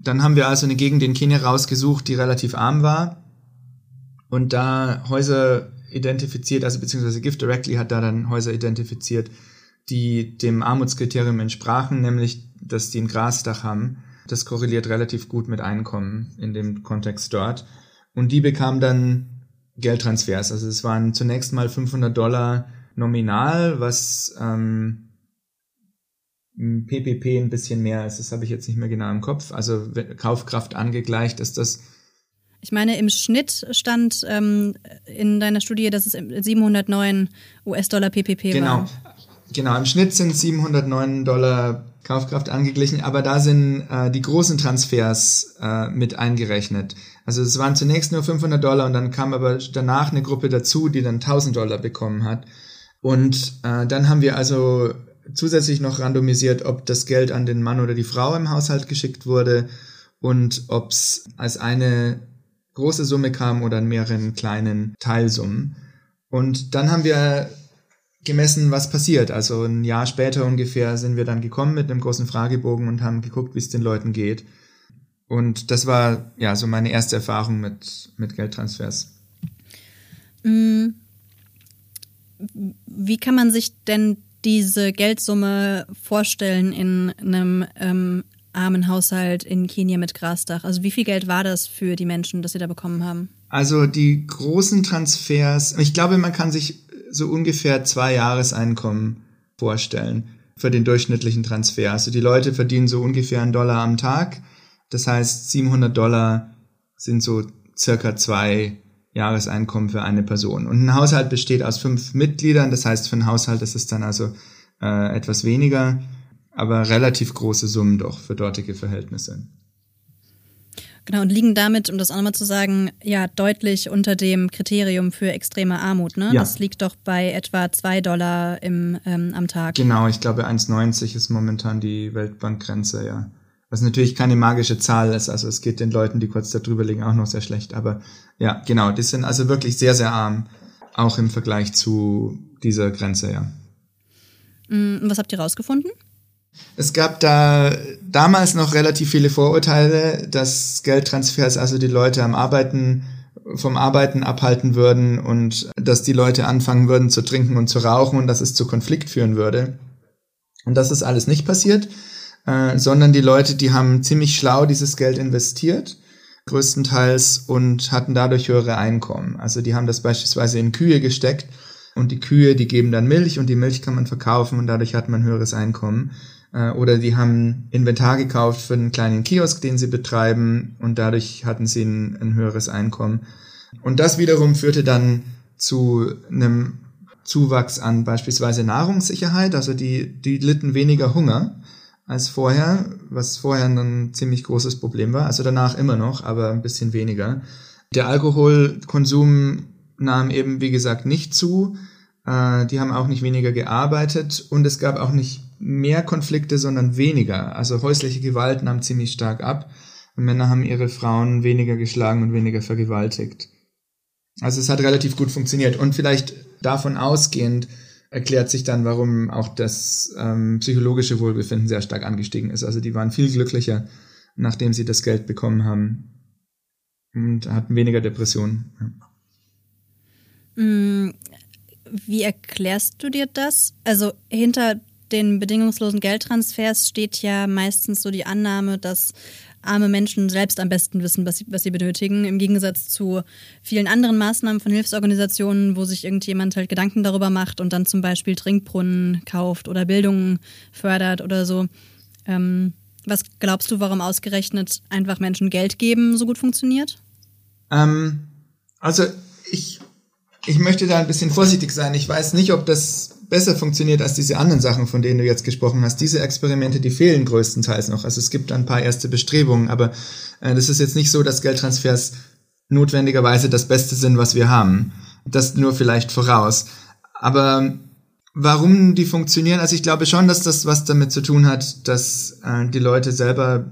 dann haben wir also eine Gegend in Kenia rausgesucht, die relativ arm war und da Häuser identifiziert, also beziehungsweise Gift Directly hat da dann Häuser identifiziert, die dem Armutskriterium entsprachen, nämlich dass die ein Grasdach haben. Das korreliert relativ gut mit Einkommen in dem Kontext dort. Und die bekamen dann Geldtransfers. Also es waren zunächst mal 500 Dollar nominal, was ähm, PPP ein bisschen mehr ist. Das habe ich jetzt nicht mehr genau im Kopf. Also Kaufkraft angegleicht ist das. Ich meine, im Schnitt stand ähm, in deiner Studie, dass es 709 US-Dollar PPP genau. war. Genau. Genau, im Schnitt sind 709 Dollar Kaufkraft angeglichen, aber da sind äh, die großen Transfers äh, mit eingerechnet. Also es waren zunächst nur 500 Dollar und dann kam aber danach eine Gruppe dazu, die dann 1000 Dollar bekommen hat. Und äh, dann haben wir also zusätzlich noch randomisiert, ob das Geld an den Mann oder die Frau im Haushalt geschickt wurde und ob es als eine große Summe kam oder in mehreren kleinen Teilsummen. Und dann haben wir gemessen, was passiert. Also ein Jahr später ungefähr sind wir dann gekommen mit einem großen Fragebogen und haben geguckt, wie es den Leuten geht. Und das war ja so meine erste Erfahrung mit, mit Geldtransfers. Mm. Wie kann man sich denn diese Geldsumme vorstellen in einem ähm, armen Haushalt in Kenia mit Grasdach? Also wie viel Geld war das für die Menschen, das sie da bekommen haben? Also die großen Transfers, ich glaube, man kann sich so ungefähr zwei Jahreseinkommen vorstellen für den durchschnittlichen Transfer. Also die Leute verdienen so ungefähr einen Dollar am Tag. Das heißt, 700 Dollar sind so circa zwei Jahreseinkommen für eine Person. Und ein Haushalt besteht aus fünf Mitgliedern. Das heißt, für einen Haushalt ist es dann also äh, etwas weniger. aber relativ große Summen doch für dortige Verhältnisse. Genau, und liegen damit, um das auch nochmal zu sagen, ja, deutlich unter dem Kriterium für extreme Armut. Ne? Ja. Das liegt doch bei etwa zwei Dollar im, ähm, am Tag. Genau, ich glaube 1,90 ist momentan die Weltbankgrenze, ja. Was natürlich keine magische Zahl ist, also es geht den Leuten, die kurz darüber liegen, auch noch sehr schlecht. Aber ja, genau, die sind also wirklich sehr, sehr arm, auch im Vergleich zu dieser Grenze, ja. Mm, und was habt ihr rausgefunden? Es gab da damals noch relativ viele Vorurteile, dass Geldtransfers also die Leute am Arbeiten vom Arbeiten abhalten würden und dass die Leute anfangen würden zu trinken und zu rauchen und dass es zu Konflikt führen würde. Und das ist alles nicht passiert, äh, sondern die Leute, die haben ziemlich schlau dieses Geld investiert, größtenteils, und hatten dadurch höhere Einkommen. Also die haben das beispielsweise in Kühe gesteckt und die Kühe, die geben dann Milch und die Milch kann man verkaufen und dadurch hat man höheres Einkommen. Äh, oder die haben Inventar gekauft für einen kleinen Kiosk, den sie betreiben und dadurch hatten sie ein, ein höheres Einkommen. Und das wiederum führte dann zu einem Zuwachs an beispielsweise Nahrungssicherheit, also die, die litten weniger Hunger als vorher, was vorher ein ziemlich großes Problem war, also danach immer noch, aber ein bisschen weniger. Der Alkoholkonsum nahm eben, wie gesagt, nicht zu, äh, die haben auch nicht weniger gearbeitet und es gab auch nicht mehr Konflikte, sondern weniger. Also häusliche Gewalt nahm ziemlich stark ab. Und Männer haben ihre Frauen weniger geschlagen und weniger vergewaltigt. Also es hat relativ gut funktioniert. Und vielleicht davon ausgehend erklärt sich dann, warum auch das ähm, psychologische Wohlbefinden sehr stark angestiegen ist. Also die waren viel glücklicher, nachdem sie das Geld bekommen haben und hatten weniger Depressionen. Ja. Mm, wie erklärst du dir das? Also hinter den bedingungslosen Geldtransfers steht ja meistens so die Annahme, dass arme Menschen selbst am besten wissen, was sie, was sie benötigen, im Gegensatz zu vielen anderen Maßnahmen von Hilfsorganisationen, wo sich irgendjemand halt Gedanken darüber macht und dann zum Beispiel Trinkbrunnen kauft oder Bildung fördert oder so. Ähm, was glaubst du, warum ausgerechnet einfach Menschen Geld geben so gut funktioniert? Ähm, also ich, ich möchte da ein bisschen vorsichtig sein. Ich weiß nicht, ob das besser funktioniert als diese anderen Sachen, von denen du jetzt gesprochen hast. Diese Experimente, die fehlen größtenteils noch. Also es gibt ein paar erste Bestrebungen, aber äh, das ist jetzt nicht so, dass Geldtransfers notwendigerweise das Beste sind, was wir haben. Das nur vielleicht voraus. Aber warum die funktionieren, also ich glaube schon, dass das was damit zu tun hat, dass äh, die Leute selber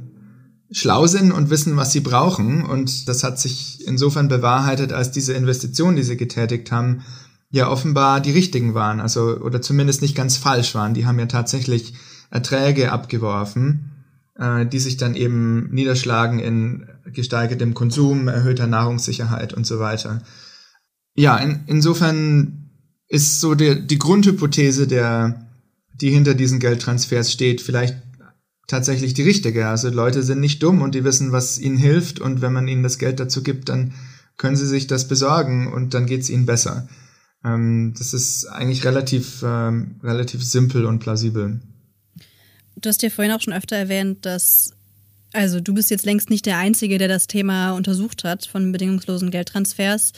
schlau sind und wissen, was sie brauchen. Und das hat sich insofern bewahrheitet, als diese Investitionen, die sie getätigt haben, ja offenbar die richtigen waren, also oder zumindest nicht ganz falsch waren. Die haben ja tatsächlich Erträge abgeworfen, äh, die sich dann eben niederschlagen in gesteigertem Konsum, erhöhter Nahrungssicherheit und so weiter. Ja, in, insofern ist so die, die Grundhypothese, der, die hinter diesen Geldtransfers steht, vielleicht tatsächlich die richtige. Also Leute sind nicht dumm und die wissen, was ihnen hilft und wenn man ihnen das Geld dazu gibt, dann können sie sich das besorgen und dann geht's ihnen besser. Ähm, das ist eigentlich relativ, ähm, relativ simpel und plausibel. Du hast ja vorhin auch schon öfter erwähnt, dass, also du bist jetzt längst nicht der Einzige, der das Thema untersucht hat von bedingungslosen Geldtransfers.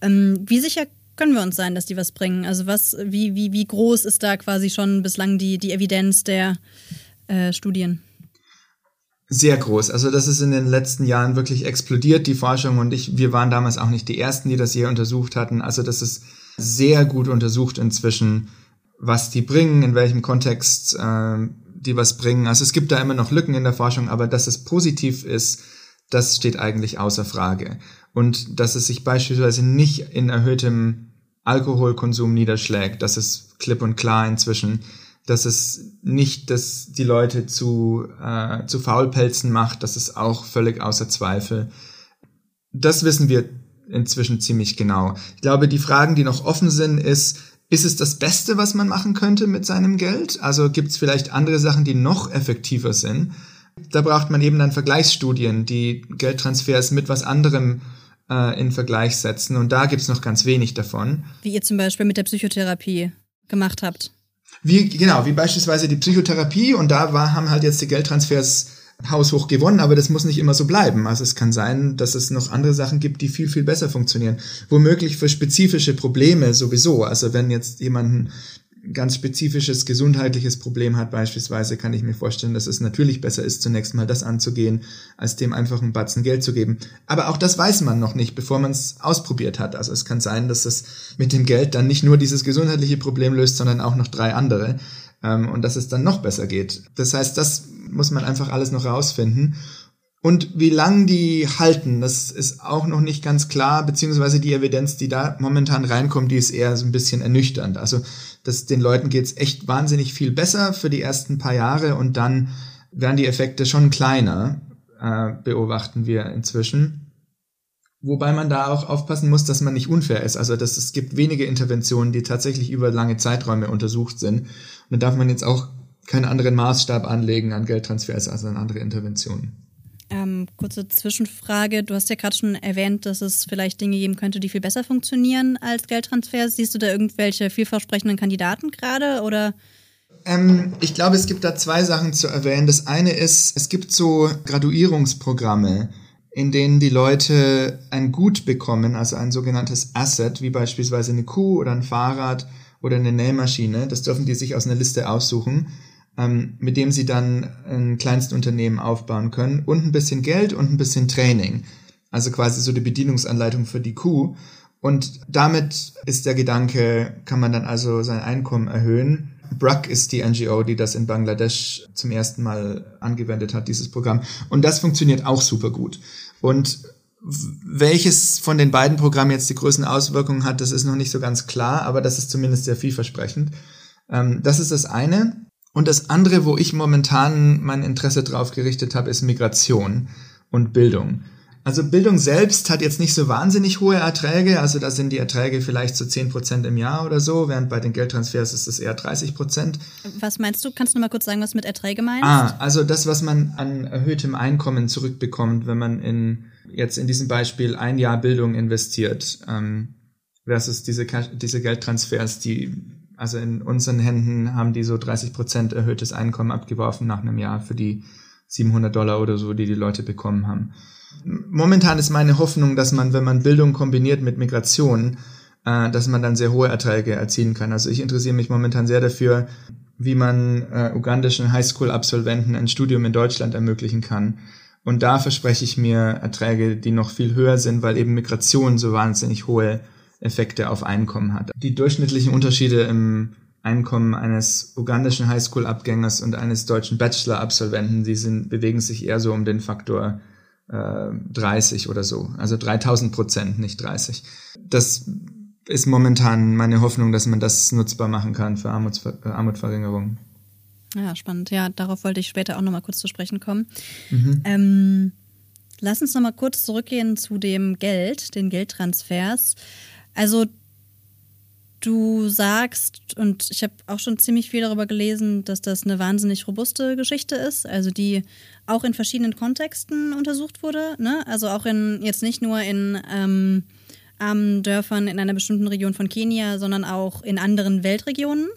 Ähm, wie sicher können wir uns sein, dass die was bringen? Also was, wie, wie, wie groß ist da quasi schon bislang die, die Evidenz der äh, Studien? Sehr groß. Also das ist in den letzten Jahren wirklich explodiert, die Forschung. Und ich, wir waren damals auch nicht die Ersten, die das je untersucht hatten. Also das ist sehr gut untersucht inzwischen, was die bringen, in welchem Kontext äh, die was bringen. Also es gibt da immer noch Lücken in der Forschung, aber dass es positiv ist, das steht eigentlich außer Frage. Und dass es sich beispielsweise nicht in erhöhtem Alkoholkonsum niederschlägt, das ist klipp und klar inzwischen, dass es nicht, dass die Leute zu, äh, zu Faulpelzen macht, das ist auch völlig außer Zweifel. Das wissen wir inzwischen ziemlich genau. Ich glaube, die Fragen, die noch offen sind, ist, ist es das Beste, was man machen könnte mit seinem Geld? Also gibt es vielleicht andere Sachen, die noch effektiver sind? Da braucht man eben dann Vergleichsstudien, die Geldtransfers mit was anderem äh, in Vergleich setzen. Und da gibt es noch ganz wenig davon. Wie ihr zum Beispiel mit der Psychotherapie gemacht habt. Wie, genau, wie beispielsweise die Psychotherapie. Und da war, haben halt jetzt die Geldtransfers haushoch gewonnen, aber das muss nicht immer so bleiben. Also es kann sein, dass es noch andere Sachen gibt, die viel, viel besser funktionieren. Womöglich für spezifische Probleme sowieso. Also wenn jetzt jemanden ganz spezifisches gesundheitliches Problem hat beispielsweise, kann ich mir vorstellen, dass es natürlich besser ist, zunächst mal das anzugehen, als dem einfach einen Batzen Geld zu geben. Aber auch das weiß man noch nicht, bevor man es ausprobiert hat. Also es kann sein, dass es mit dem Geld dann nicht nur dieses gesundheitliche Problem löst, sondern auch noch drei andere ähm, und dass es dann noch besser geht. Das heißt, das muss man einfach alles noch rausfinden. Und wie lang die halten, das ist auch noch nicht ganz klar, beziehungsweise die Evidenz, die da momentan reinkommt, die ist eher so ein bisschen ernüchternd. Also dass den Leuten geht's echt wahnsinnig viel besser für die ersten paar Jahre und dann werden die Effekte schon kleiner, äh, beobachten wir inzwischen. Wobei man da auch aufpassen muss, dass man nicht unfair ist. Also dass es gibt wenige Interventionen, die tatsächlich über lange Zeiträume untersucht sind. Und da darf man jetzt auch keinen anderen Maßstab anlegen an Geldtransfers als an andere Interventionen. Ähm, kurze Zwischenfrage. Du hast ja gerade schon erwähnt, dass es vielleicht Dinge geben könnte, die viel besser funktionieren als Geldtransfers. Siehst du da irgendwelche vielversprechenden Kandidaten gerade oder? Ähm, ich glaube, es gibt da zwei Sachen zu erwähnen. Das eine ist, es gibt so Graduierungsprogramme, in denen die Leute ein Gut bekommen, also ein sogenanntes Asset, wie beispielsweise eine Kuh oder ein Fahrrad oder eine Nähmaschine. Das dürfen die sich aus einer Liste aussuchen ähm, mit dem sie dann ein Kleinstunternehmen aufbauen können und ein bisschen Geld und ein bisschen Training. Also quasi so die Bedienungsanleitung für die Kuh. Und damit ist der Gedanke, kann man dann also sein Einkommen erhöhen. Bruck ist die NGO, die das in Bangladesch zum ersten Mal angewendet hat, dieses Programm. Und das funktioniert auch super gut. Und welches von den beiden Programmen jetzt die größten Auswirkungen hat, das ist noch nicht so ganz klar, aber das ist zumindest sehr vielversprechend. Ähm, das ist das eine. Und das andere, wo ich momentan mein Interesse drauf gerichtet habe, ist Migration und Bildung. Also Bildung selbst hat jetzt nicht so wahnsinnig hohe Erträge, also da sind die Erträge vielleicht so 10 Prozent im Jahr oder so, während bei den Geldtransfers ist es eher 30 Prozent. Was meinst du? Kannst du mal kurz sagen, was mit Erträge meinst? Ah, also das, was man an erhöhtem Einkommen zurückbekommt, wenn man in jetzt in diesem Beispiel ein Jahr Bildung investiert, ähm, versus diese, diese Geldtransfers, die also in unseren Händen haben die so 30 Prozent erhöhtes Einkommen abgeworfen nach einem Jahr für die 700 Dollar oder so, die die Leute bekommen haben. Momentan ist meine Hoffnung, dass man, wenn man Bildung kombiniert mit Migration, äh, dass man dann sehr hohe Erträge erzielen kann. Also ich interessiere mich momentan sehr dafür, wie man äh, ugandischen Highschool-Absolventen ein Studium in Deutschland ermöglichen kann. Und da verspreche ich mir Erträge, die noch viel höher sind, weil eben Migration so wahnsinnig hohe Effekte auf Einkommen hat. Die durchschnittlichen Unterschiede im Einkommen eines ugandischen Highschool-Abgängers und eines deutschen Bachelor-Absolventen, die sind, bewegen sich eher so um den Faktor äh, 30 oder so. Also 3000 Prozent, nicht 30. Das ist momentan meine Hoffnung, dass man das nutzbar machen kann für Armutsver äh, Armutverringerung. Ja, spannend. Ja, darauf wollte ich später auch nochmal kurz zu sprechen kommen. Mhm. Ähm, lass uns nochmal kurz zurückgehen zu dem Geld, den Geldtransfers. Also du sagst, und ich habe auch schon ziemlich viel darüber gelesen, dass das eine wahnsinnig robuste Geschichte ist, also die auch in verschiedenen Kontexten untersucht wurde. Ne? Also auch in jetzt nicht nur in ähm, armen Dörfern in einer bestimmten Region von Kenia, sondern auch in anderen Weltregionen.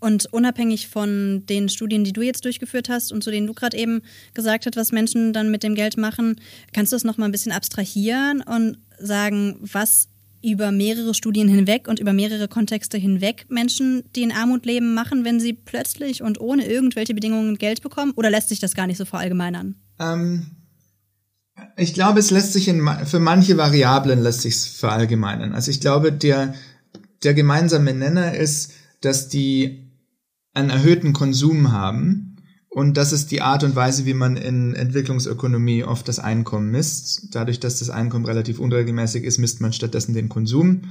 Und unabhängig von den Studien, die du jetzt durchgeführt hast und zu denen du gerade eben gesagt hast, was Menschen dann mit dem Geld machen, kannst du das nochmal ein bisschen abstrahieren und sagen, was über mehrere Studien hinweg und über mehrere Kontexte hinweg Menschen, die in Armut leben, machen, wenn sie plötzlich und ohne irgendwelche Bedingungen Geld bekommen? Oder lässt sich das gar nicht so verallgemeinern? Ähm, ich glaube, es lässt sich in, für manche Variablen lässt sich verallgemeinern. Also ich glaube, der, der gemeinsame Nenner ist, dass die einen erhöhten Konsum haben und das ist die Art und Weise, wie man in Entwicklungsökonomie oft das Einkommen misst. Dadurch, dass das Einkommen relativ unregelmäßig ist, misst man stattdessen den Konsum.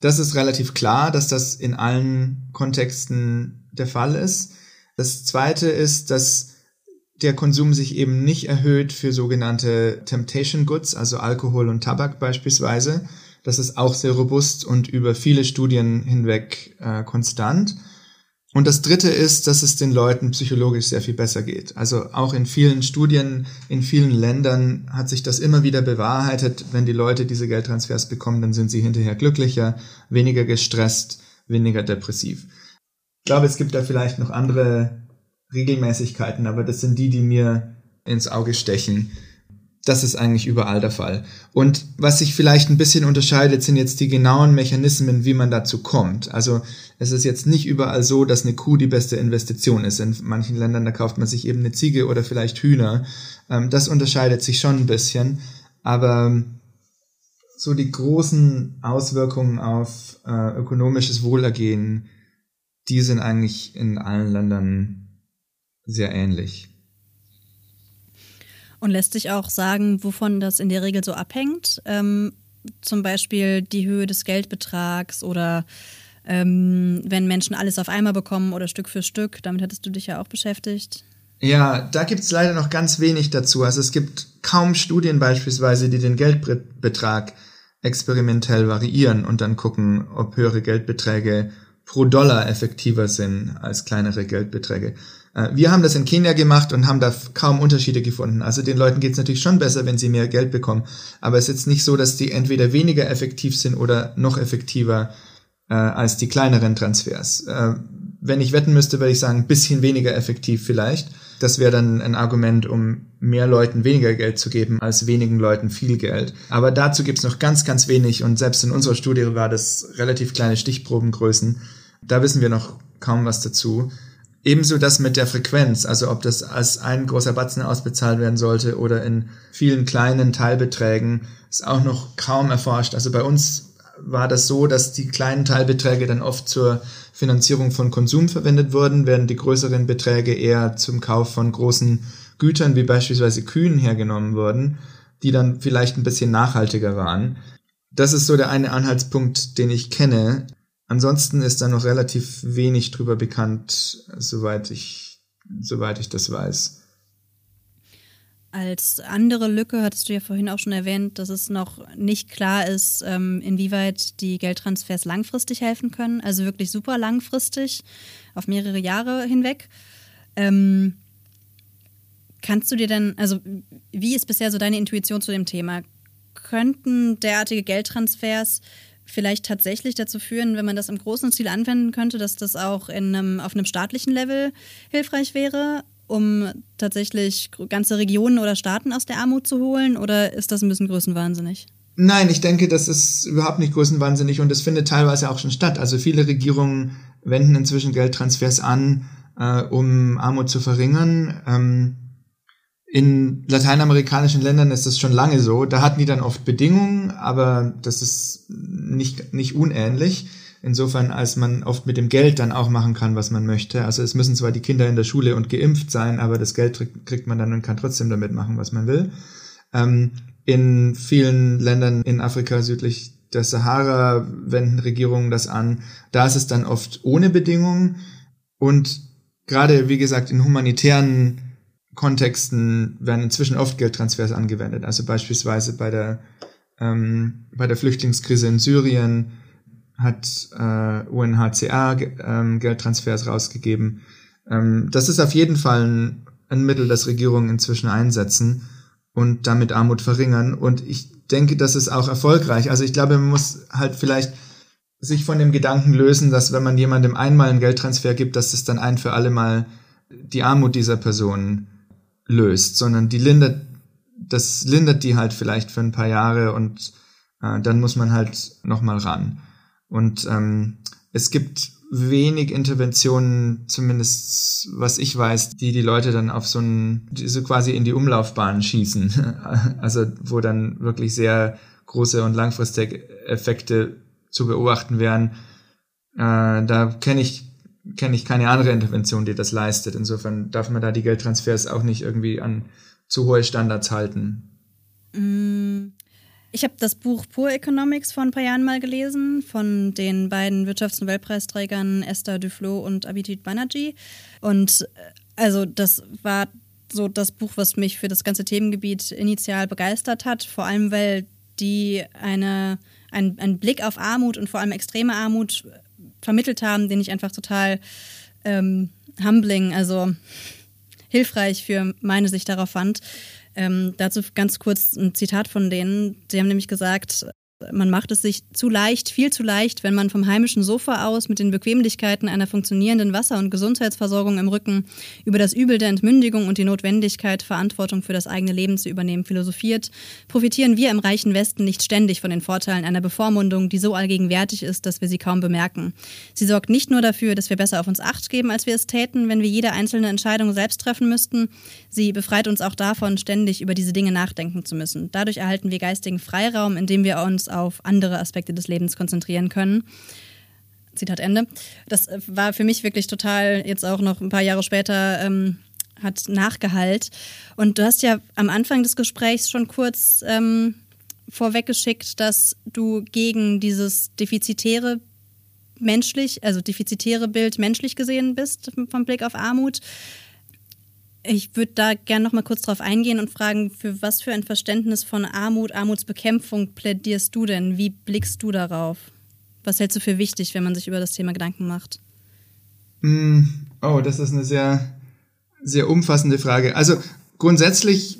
Das ist relativ klar, dass das in allen Kontexten der Fall ist. Das zweite ist, dass der Konsum sich eben nicht erhöht für sogenannte Temptation Goods, also Alkohol und Tabak beispielsweise. Das ist auch sehr robust und über viele Studien hinweg äh, konstant. Und das Dritte ist, dass es den Leuten psychologisch sehr viel besser geht. Also auch in vielen Studien, in vielen Ländern hat sich das immer wieder bewahrheitet. Wenn die Leute diese Geldtransfers bekommen, dann sind sie hinterher glücklicher, weniger gestresst, weniger depressiv. Ich glaube, es gibt da vielleicht noch andere Regelmäßigkeiten, aber das sind die, die mir ins Auge stechen. Das ist eigentlich überall der Fall. Und was sich vielleicht ein bisschen unterscheidet, sind jetzt die genauen Mechanismen, wie man dazu kommt. Also es ist jetzt nicht überall so, dass eine Kuh die beste Investition ist. In manchen Ländern, da kauft man sich eben eine Ziege oder vielleicht Hühner. Ähm, das unterscheidet sich schon ein bisschen. Aber so die großen Auswirkungen auf äh, ökonomisches Wohlergehen, die sind eigentlich in allen Ländern sehr ähnlich. Und lässt sich auch sagen, wovon das in der Regel so abhängt? Ähm, zum Beispiel die Höhe des Geldbetrags oder ähm, wenn Menschen alles auf einmal bekommen oder Stück für Stück. Damit hattest du dich ja auch beschäftigt. Ja, da gibt es leider noch ganz wenig dazu. Also es gibt kaum Studien beispielsweise, die den Geldbetrag experimentell variieren und dann gucken, ob höhere Geldbeträge pro Dollar effektiver sind als kleinere Geldbeträge. Äh, wir haben das in Kenia gemacht und haben da kaum Unterschiede gefunden. Also den Leuten geht es natürlich schon besser, wenn sie mehr Geld bekommen. Aber es ist jetzt nicht so, dass die entweder weniger effektiv sind oder noch effektiver äh, als die kleineren Transfers. Äh, wenn ich wetten müsste, würde ich sagen, bisschen weniger effektiv vielleicht. Das wäre dann ein Argument, um mehr Leuten weniger Geld zu geben, als wenigen Leuten viel Geld. Aber dazu gibt's noch ganz, ganz wenig und selbst in unserer Studie war das relativ kleine Stichprobengrößen. Da wissen wir noch kaum was dazu. Ebenso das mit der Frequenz, also ob das als ein großer Batzen ausbezahlt werden sollte oder in vielen kleinen Teilbeträgen, ist auch noch kaum erforscht. Also bei uns war das so, dass die kleinen Teilbeträge dann oft zur Finanzierung von Konsum verwendet wurden, während die größeren Beträge eher zum Kauf von großen Gütern wie beispielsweise Kühen hergenommen wurden, die dann vielleicht ein bisschen nachhaltiger waren. Das ist so der eine Anhaltspunkt, den ich kenne. Ansonsten ist da noch relativ wenig drüber bekannt, soweit ich, soweit ich das weiß. Als andere Lücke hattest du ja vorhin auch schon erwähnt, dass es noch nicht klar ist, ähm, inwieweit die Geldtransfers langfristig helfen können, also wirklich super langfristig, auf mehrere Jahre hinweg. Ähm, kannst du dir denn, also wie ist bisher so deine Intuition zu dem Thema? Könnten derartige Geldtransfers vielleicht tatsächlich dazu führen, wenn man das im großen Stil anwenden könnte, dass das auch in einem, auf einem staatlichen Level hilfreich wäre, um tatsächlich ganze Regionen oder Staaten aus der Armut zu holen? Oder ist das ein bisschen größenwahnsinnig? Nein, ich denke, das ist überhaupt nicht größenwahnsinnig und es findet teilweise auch schon statt. Also viele Regierungen wenden inzwischen Geldtransfers an, äh, um Armut zu verringern. Ähm, in lateinamerikanischen Ländern ist das schon lange so. Da hatten die dann oft Bedingungen, aber das ist nicht, nicht unähnlich. Insofern, als man oft mit dem Geld dann auch machen kann, was man möchte. Also es müssen zwar die Kinder in der Schule und geimpft sein, aber das Geld kriegt man dann und kann trotzdem damit machen, was man will. Ähm, in vielen Ländern in Afrika südlich der Sahara wenden Regierungen das an. Da ist es dann oft ohne Bedingungen. Und gerade, wie gesagt, in humanitären Kontexten werden inzwischen oft Geldtransfers angewendet. Also beispielsweise bei der, ähm, bei der Flüchtlingskrise in Syrien hat äh, UNHCR ähm, Geldtransfers rausgegeben. Ähm, das ist auf jeden Fall ein, ein Mittel, das Regierungen inzwischen einsetzen und damit Armut verringern. Und ich denke, das ist auch erfolgreich. Also ich glaube, man muss halt vielleicht sich von dem Gedanken lösen, dass wenn man jemandem einmal einen Geldtransfer gibt, dass es dann ein für alle Mal die Armut dieser Person löst, sondern die lindert, das lindert die halt vielleicht für ein paar Jahre und äh, dann muss man halt nochmal ran. Und ähm, es gibt wenig Interventionen, zumindest was ich weiß, die die Leute dann auf so ein, so quasi in die Umlaufbahn schießen. Also wo dann wirklich sehr große und langfristige Effekte zu beobachten wären. Äh, da kenne ich kenne ich keine andere Intervention, die das leistet. Insofern darf man da die Geldtransfers auch nicht irgendwie an zu hohe Standards halten. Mm, ich habe das Buch Poor Economics vor ein paar Jahren mal gelesen von den beiden Wirtschaftsnobelpreisträgern Esther Duflo und Abhijit Banerjee. Und äh, also das war so das Buch, was mich für das ganze Themengebiet initial begeistert hat, vor allem weil die eine, ein, einen Blick auf Armut und vor allem extreme Armut vermittelt haben, den ich einfach total ähm, humbling, also hilfreich für meine Sicht darauf fand. Ähm, dazu ganz kurz ein Zitat von denen. Sie haben nämlich gesagt, Man macht es sich zu leicht, viel zu leicht, wenn man vom heimischen Sofa aus mit den Bequemlichkeiten einer funktionierenden Wasser- und Gesundheitsversorgung im Rücken über das Übel der Entmündigung und die Notwendigkeit, Verantwortung für das eigene Leben zu übernehmen, philosophiert, profitieren wir im reichen Westen nicht ständig von den Vorteilen einer Bevormundung, die so allgegenwärtig ist, dass wir sie kaum bemerken. Sie sorgt nicht nur dafür, dass wir besser auf uns acht geben, als wir es täten, wenn wir jede einzelne Entscheidung selbst treffen müssten. Sie befreit uns auch davon, ständig über diese Dinge nachdenken zu müssen. Dadurch erhalten wir geistigen Freiraum, indem wir uns auf andere Aspekte des Lebens konzentrieren können. Zitat Ende. Das war für mich wirklich total, jetzt auch noch ein paar Jahre später, ähm, hat Nachgehalt. Und du hast ja am Anfang des Gesprächs schon kurz ähm, vorweggeschickt, dass du gegen dieses defizitäre menschlich, also defizitäre Bild menschlich gesehen bist vom Blick auf Armut. Ich würde da gerne noch mal kurz drauf eingehen und fragen, für was für ein Verständnis von Armut, Armutsbekämpfung plädierst du denn? Wie blickst du darauf? Was hältst du für wichtig, wenn man sich über das Thema Gedanken macht? Mm, oh, das ist eine sehr, sehr umfassende Frage. Also grundsätzlich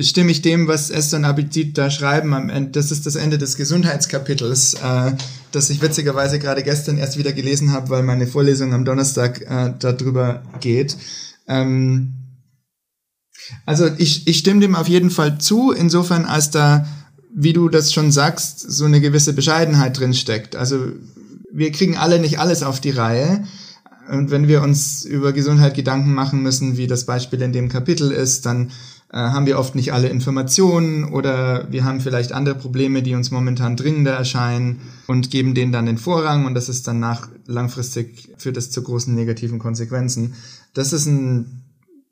stimme ich dem, was Esther und Abidit da schreiben. Am Ende, das ist das Ende des Gesundheitskapitels, äh, das ich witzigerweise gerade gestern erst wieder gelesen habe, weil meine Vorlesung am Donnerstag äh, darüber geht. Ähm, also ich, ich stimme dem auf jeden Fall zu, insofern als da, wie du das schon sagst, so eine gewisse Bescheidenheit drin steckt. Also wir kriegen alle nicht alles auf die Reihe. Und wenn wir uns über Gesundheit Gedanken machen müssen, wie das Beispiel in dem Kapitel ist, dann äh, haben wir oft nicht alle Informationen oder wir haben vielleicht andere Probleme, die uns momentan dringender erscheinen und geben denen dann den Vorrang und das ist dann nach langfristig führt das zu großen negativen Konsequenzen. Das ist ein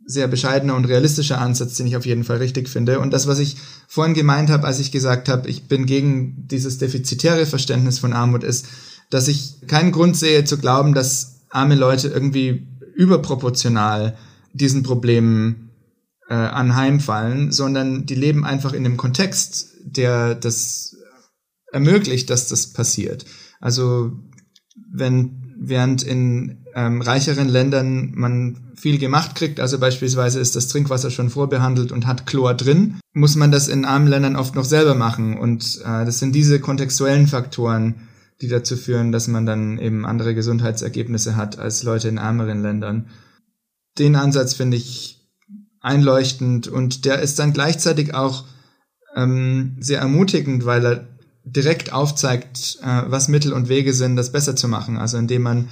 sehr bescheidener und realistischer Ansatz, den ich auf jeden Fall richtig finde. Und das, was ich vorhin gemeint habe, als ich gesagt habe, ich bin gegen dieses defizitäre Verständnis von Armut, ist, dass ich keinen Grund sehe zu glauben, dass arme Leute irgendwie überproportional diesen Problemen äh, anheimfallen, sondern die leben einfach in einem Kontext, der das ermöglicht, dass das passiert. Also wenn während in ähm, reicheren Ländern man viel gemacht kriegt, also beispielsweise ist das Trinkwasser schon vorbehandelt und hat Chlor drin, muss man das in armen Ländern oft noch selber machen. Und äh, das sind diese kontextuellen Faktoren, die dazu führen, dass man dann eben andere Gesundheitsergebnisse hat als Leute in ärmeren Ländern. Den Ansatz finde ich einleuchtend und der ist dann gleichzeitig auch ähm, sehr ermutigend, weil er direkt aufzeigt, äh, was Mittel und Wege sind, das besser zu machen. Also indem man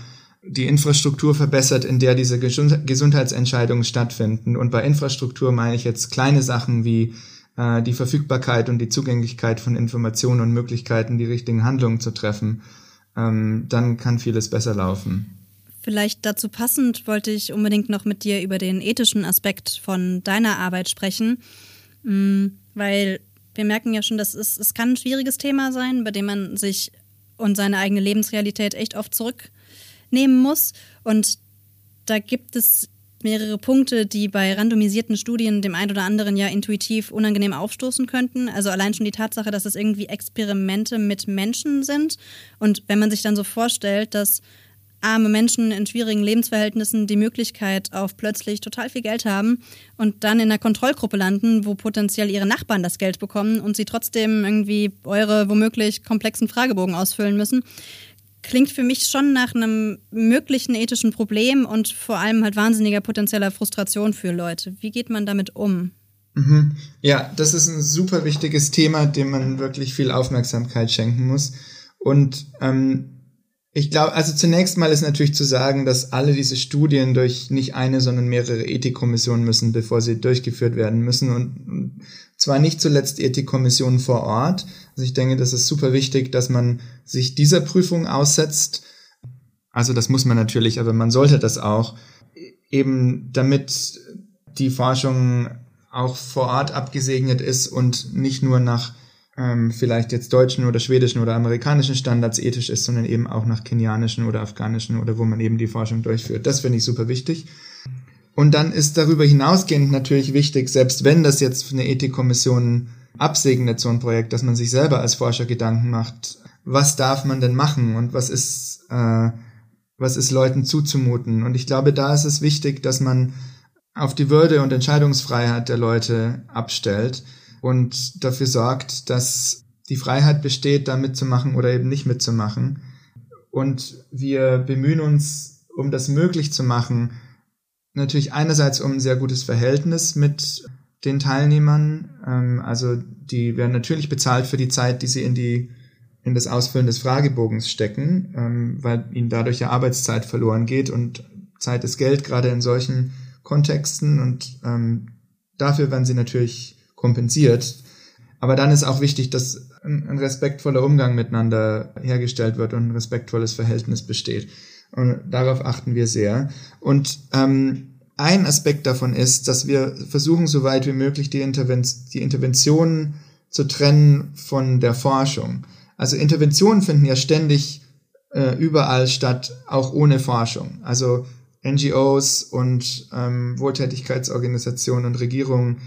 die Infrastruktur verbessert, in der diese Gesundheitsentscheidungen stattfinden. Und bei Infrastruktur meine ich jetzt kleine Sachen wie äh, die Verfügbarkeit und die Zugänglichkeit von Informationen und Möglichkeiten, die richtigen Handlungen zu treffen. Ähm, dann kann vieles besser laufen. Vielleicht dazu passend wollte ich unbedingt noch mit dir über den ethischen Aspekt von deiner Arbeit sprechen, mm, weil wir merken ja schon, dass es, es kann ein schwieriges Thema sein, bei dem man sich und seine eigene Lebensrealität echt oft zurücknehmen muss. Und da gibt es mehrere Punkte, die bei randomisierten Studien dem einen oder anderen ja intuitiv unangenehm aufstoßen könnten. Also allein schon die Tatsache, dass es irgendwie Experimente mit Menschen sind. Und wenn man sich dann so vorstellt, dass arme Menschen in schwierigen Lebensverhältnissen die Möglichkeit auf plötzlich total viel Geld haben und dann in einer Kontrollgruppe landen, wo potenziell ihre Nachbarn das Geld bekommen und sie trotzdem irgendwie eure womöglich komplexen Fragebogen ausfüllen müssen. Klingt für mich schon nach einem möglichen ethischen Problem und vor allem halt wahnsinniger potenzieller Frustration für Leute. Wie geht man damit um? Mhm. Ja, das ist ein super wichtiges Thema, dem man wirklich viel Aufmerksamkeit schenken muss. Und ähm, ich glaube, also zunächst mal ist natürlich zu sagen, dass alle diese Studien durch nicht eine, sondern mehrere Ethikkommissionen müssen, bevor sie durchgeführt werden müssen. Und zwar nicht zuletzt Ethikkommissionen vor Ort. Also ich denke, das ist super wichtig, dass man sich dieser Prüfung aussetzt. Also das muss man natürlich, aber man sollte das auch, eben damit die Forschung auch vor Ort abgesegnet ist und nicht nur nach ähm, vielleicht jetzt deutschen oder schwedischen oder amerikanischen Standards ethisch ist, sondern eben auch nach kenianischen oder afghanischen oder wo man eben die Forschung durchführt. Das finde ich super wichtig. Und dann ist darüber hinausgehend natürlich wichtig, selbst wenn das jetzt eine Ethikkommission absegnet, so ein Projekt, dass man sich selber als Forscher Gedanken macht, was darf man denn machen und was ist, äh, was ist Leuten zuzumuten. Und ich glaube, da ist es wichtig, dass man auf die Würde und Entscheidungsfreiheit der Leute abstellt und dafür sorgt, dass die Freiheit besteht, da mitzumachen oder eben nicht mitzumachen. Und wir bemühen uns, um das möglich zu machen, natürlich einerseits um ein sehr gutes Verhältnis mit den Teilnehmern. Ähm, also die werden natürlich bezahlt für die Zeit, die sie in die in das Ausfüllen des Fragebogens stecken, ähm, weil ihnen dadurch ja Arbeitszeit verloren geht und Zeit ist Geld, gerade in solchen Kontexten und ähm, dafür werden sie natürlich kompensiert. Aber dann ist auch wichtig, dass ein, ein respektvoller Umgang miteinander hergestellt wird und ein respektvolles Verhältnis besteht. Und darauf achten wir sehr. Und ähm, ein Aspekt davon ist, dass wir versuchen, so weit wie möglich die, Interven die Interventionen zu trennen von der Forschung. Also Interventionen finden ja ständig äh, überall statt, auch ohne Forschung. Also NGOs und ähm, Wohltätigkeitsorganisationen und Regierungen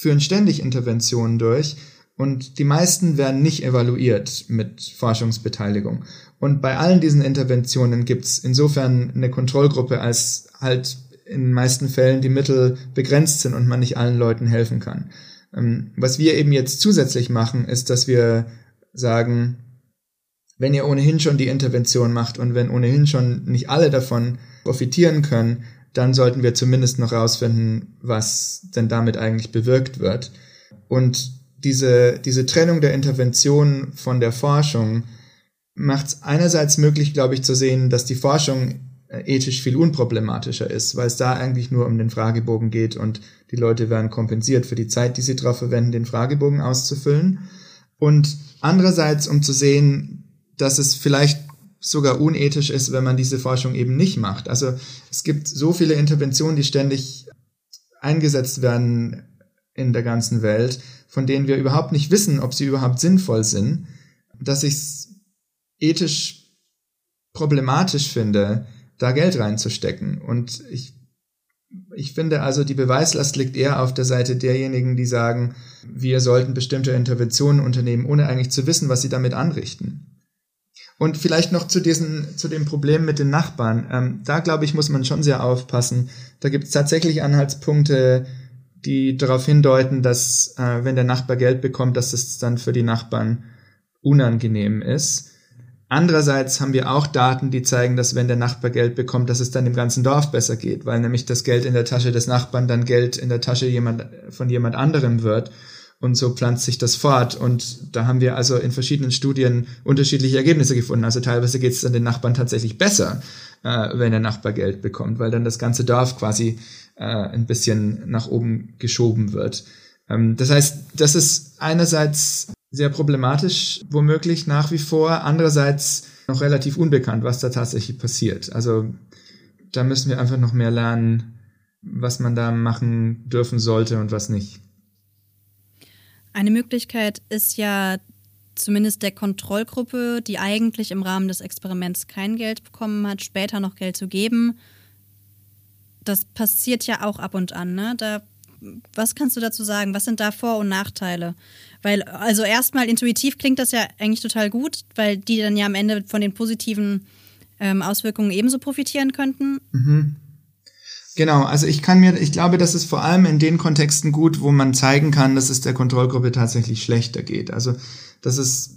führen ständig Interventionen durch und die meisten werden nicht evaluiert mit Forschungsbeteiligung. Und bei allen diesen Interventionen gibt es insofern eine Kontrollgruppe, als halt in den meisten Fällen die Mittel begrenzt sind und man nicht allen Leuten helfen kann. Ähm, was wir eben jetzt zusätzlich machen, ist, dass wir sagen, wenn ihr ohnehin schon die Intervention macht und wenn ohnehin schon nicht alle davon profitieren können, dann sollten wir zumindest noch rausfinden, was denn damit eigentlich bewirkt wird. Und diese, diese Trennung der Intervention von der Forschung macht es einerseits möglich, glaube ich, zu sehen, dass die Forschung äh, ethisch viel unproblematischer ist, weil es da eigentlich nur um den Fragebogen geht und die Leute werden kompensiert für die Zeit, die sie darauf verwenden, den Fragebogen auszufüllen. Und andererseits, um zu sehen, dass es vielleicht sogar unethisch ist, wenn man diese Forschung eben nicht macht. Also es gibt so viele Interventionen, die ständig eingesetzt werden in der ganzen Welt, von denen wir überhaupt nicht wissen, ob sie überhaupt sinnvoll sind, dass ich es ethisch problematisch finde, da Geld reinzustecken. Und ich, ich finde also, die Beweislast liegt eher auf der Seite derjenigen, die sagen, wir sollten bestimmte Interventionen unternehmen, ohne eigentlich zu wissen, was sie damit anrichten. Und vielleicht noch zu diesen, zu dem Problem mit den Nachbarn. Ähm, da glaube ich, muss man schon sehr aufpassen. Da gibt es tatsächlich Anhaltspunkte, die darauf hindeuten, dass äh, wenn der Nachbar Geld bekommt, dass es dann für die Nachbarn unangenehm ist. Andererseits haben wir auch Daten, die zeigen, dass wenn der Nachbar Geld bekommt, dass es dann dem ganzen Dorf besser geht, weil nämlich das Geld in der Tasche des Nachbarn dann Geld in der Tasche jemand, von jemand anderem wird. Und so pflanzt sich das fort. Und da haben wir also in verschiedenen Studien unterschiedliche Ergebnisse gefunden. Also teilweise geht es dann den Nachbarn tatsächlich besser, äh, wenn der Nachbar Geld bekommt, weil dann das ganze Dorf quasi äh, ein bisschen nach oben geschoben wird. Ähm, das heißt, das ist einerseits sehr problematisch, womöglich nach wie vor, andererseits noch relativ unbekannt, was da tatsächlich passiert. Also da müssen wir einfach noch mehr lernen, was man da machen dürfen sollte und was nicht. Eine Möglichkeit ist ja zumindest der Kontrollgruppe, die eigentlich im Rahmen des Experiments kein Geld bekommen hat, später noch Geld zu geben. Das passiert ja auch ab und an. Ne? Da, was kannst du dazu sagen? Was sind da Vor- und Nachteile? Weil, also erstmal intuitiv klingt das ja eigentlich total gut, weil die dann ja am Ende von den positiven ähm, Auswirkungen ebenso profitieren könnten. Mhm. Genau, also ich kann mir, ich glaube, das ist vor allem in den Kontexten gut, wo man zeigen kann, dass es der Kontrollgruppe tatsächlich schlechter geht. Also das ist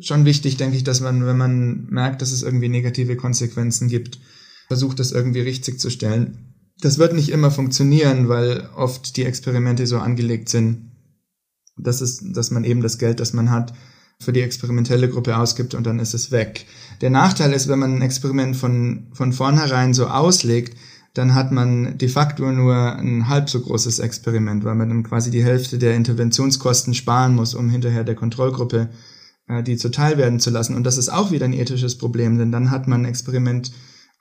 schon wichtig, denke ich, dass man, wenn man merkt, dass es irgendwie negative Konsequenzen gibt, versucht, das irgendwie richtig zu stellen. Das wird nicht immer funktionieren, weil oft die Experimente so angelegt sind, dass es, dass man eben das Geld, das man hat, für die experimentelle Gruppe ausgibt und dann ist es weg. Der Nachteil ist, wenn man ein Experiment von, von vornherein so auslegt, dann hat man de facto nur ein halb so großes Experiment, weil man dann quasi die Hälfte der Interventionskosten sparen muss, um hinterher der Kontrollgruppe äh, die zuteil werden zu lassen. Und das ist auch wieder ein ethisches Problem, denn dann hat man ein Experiment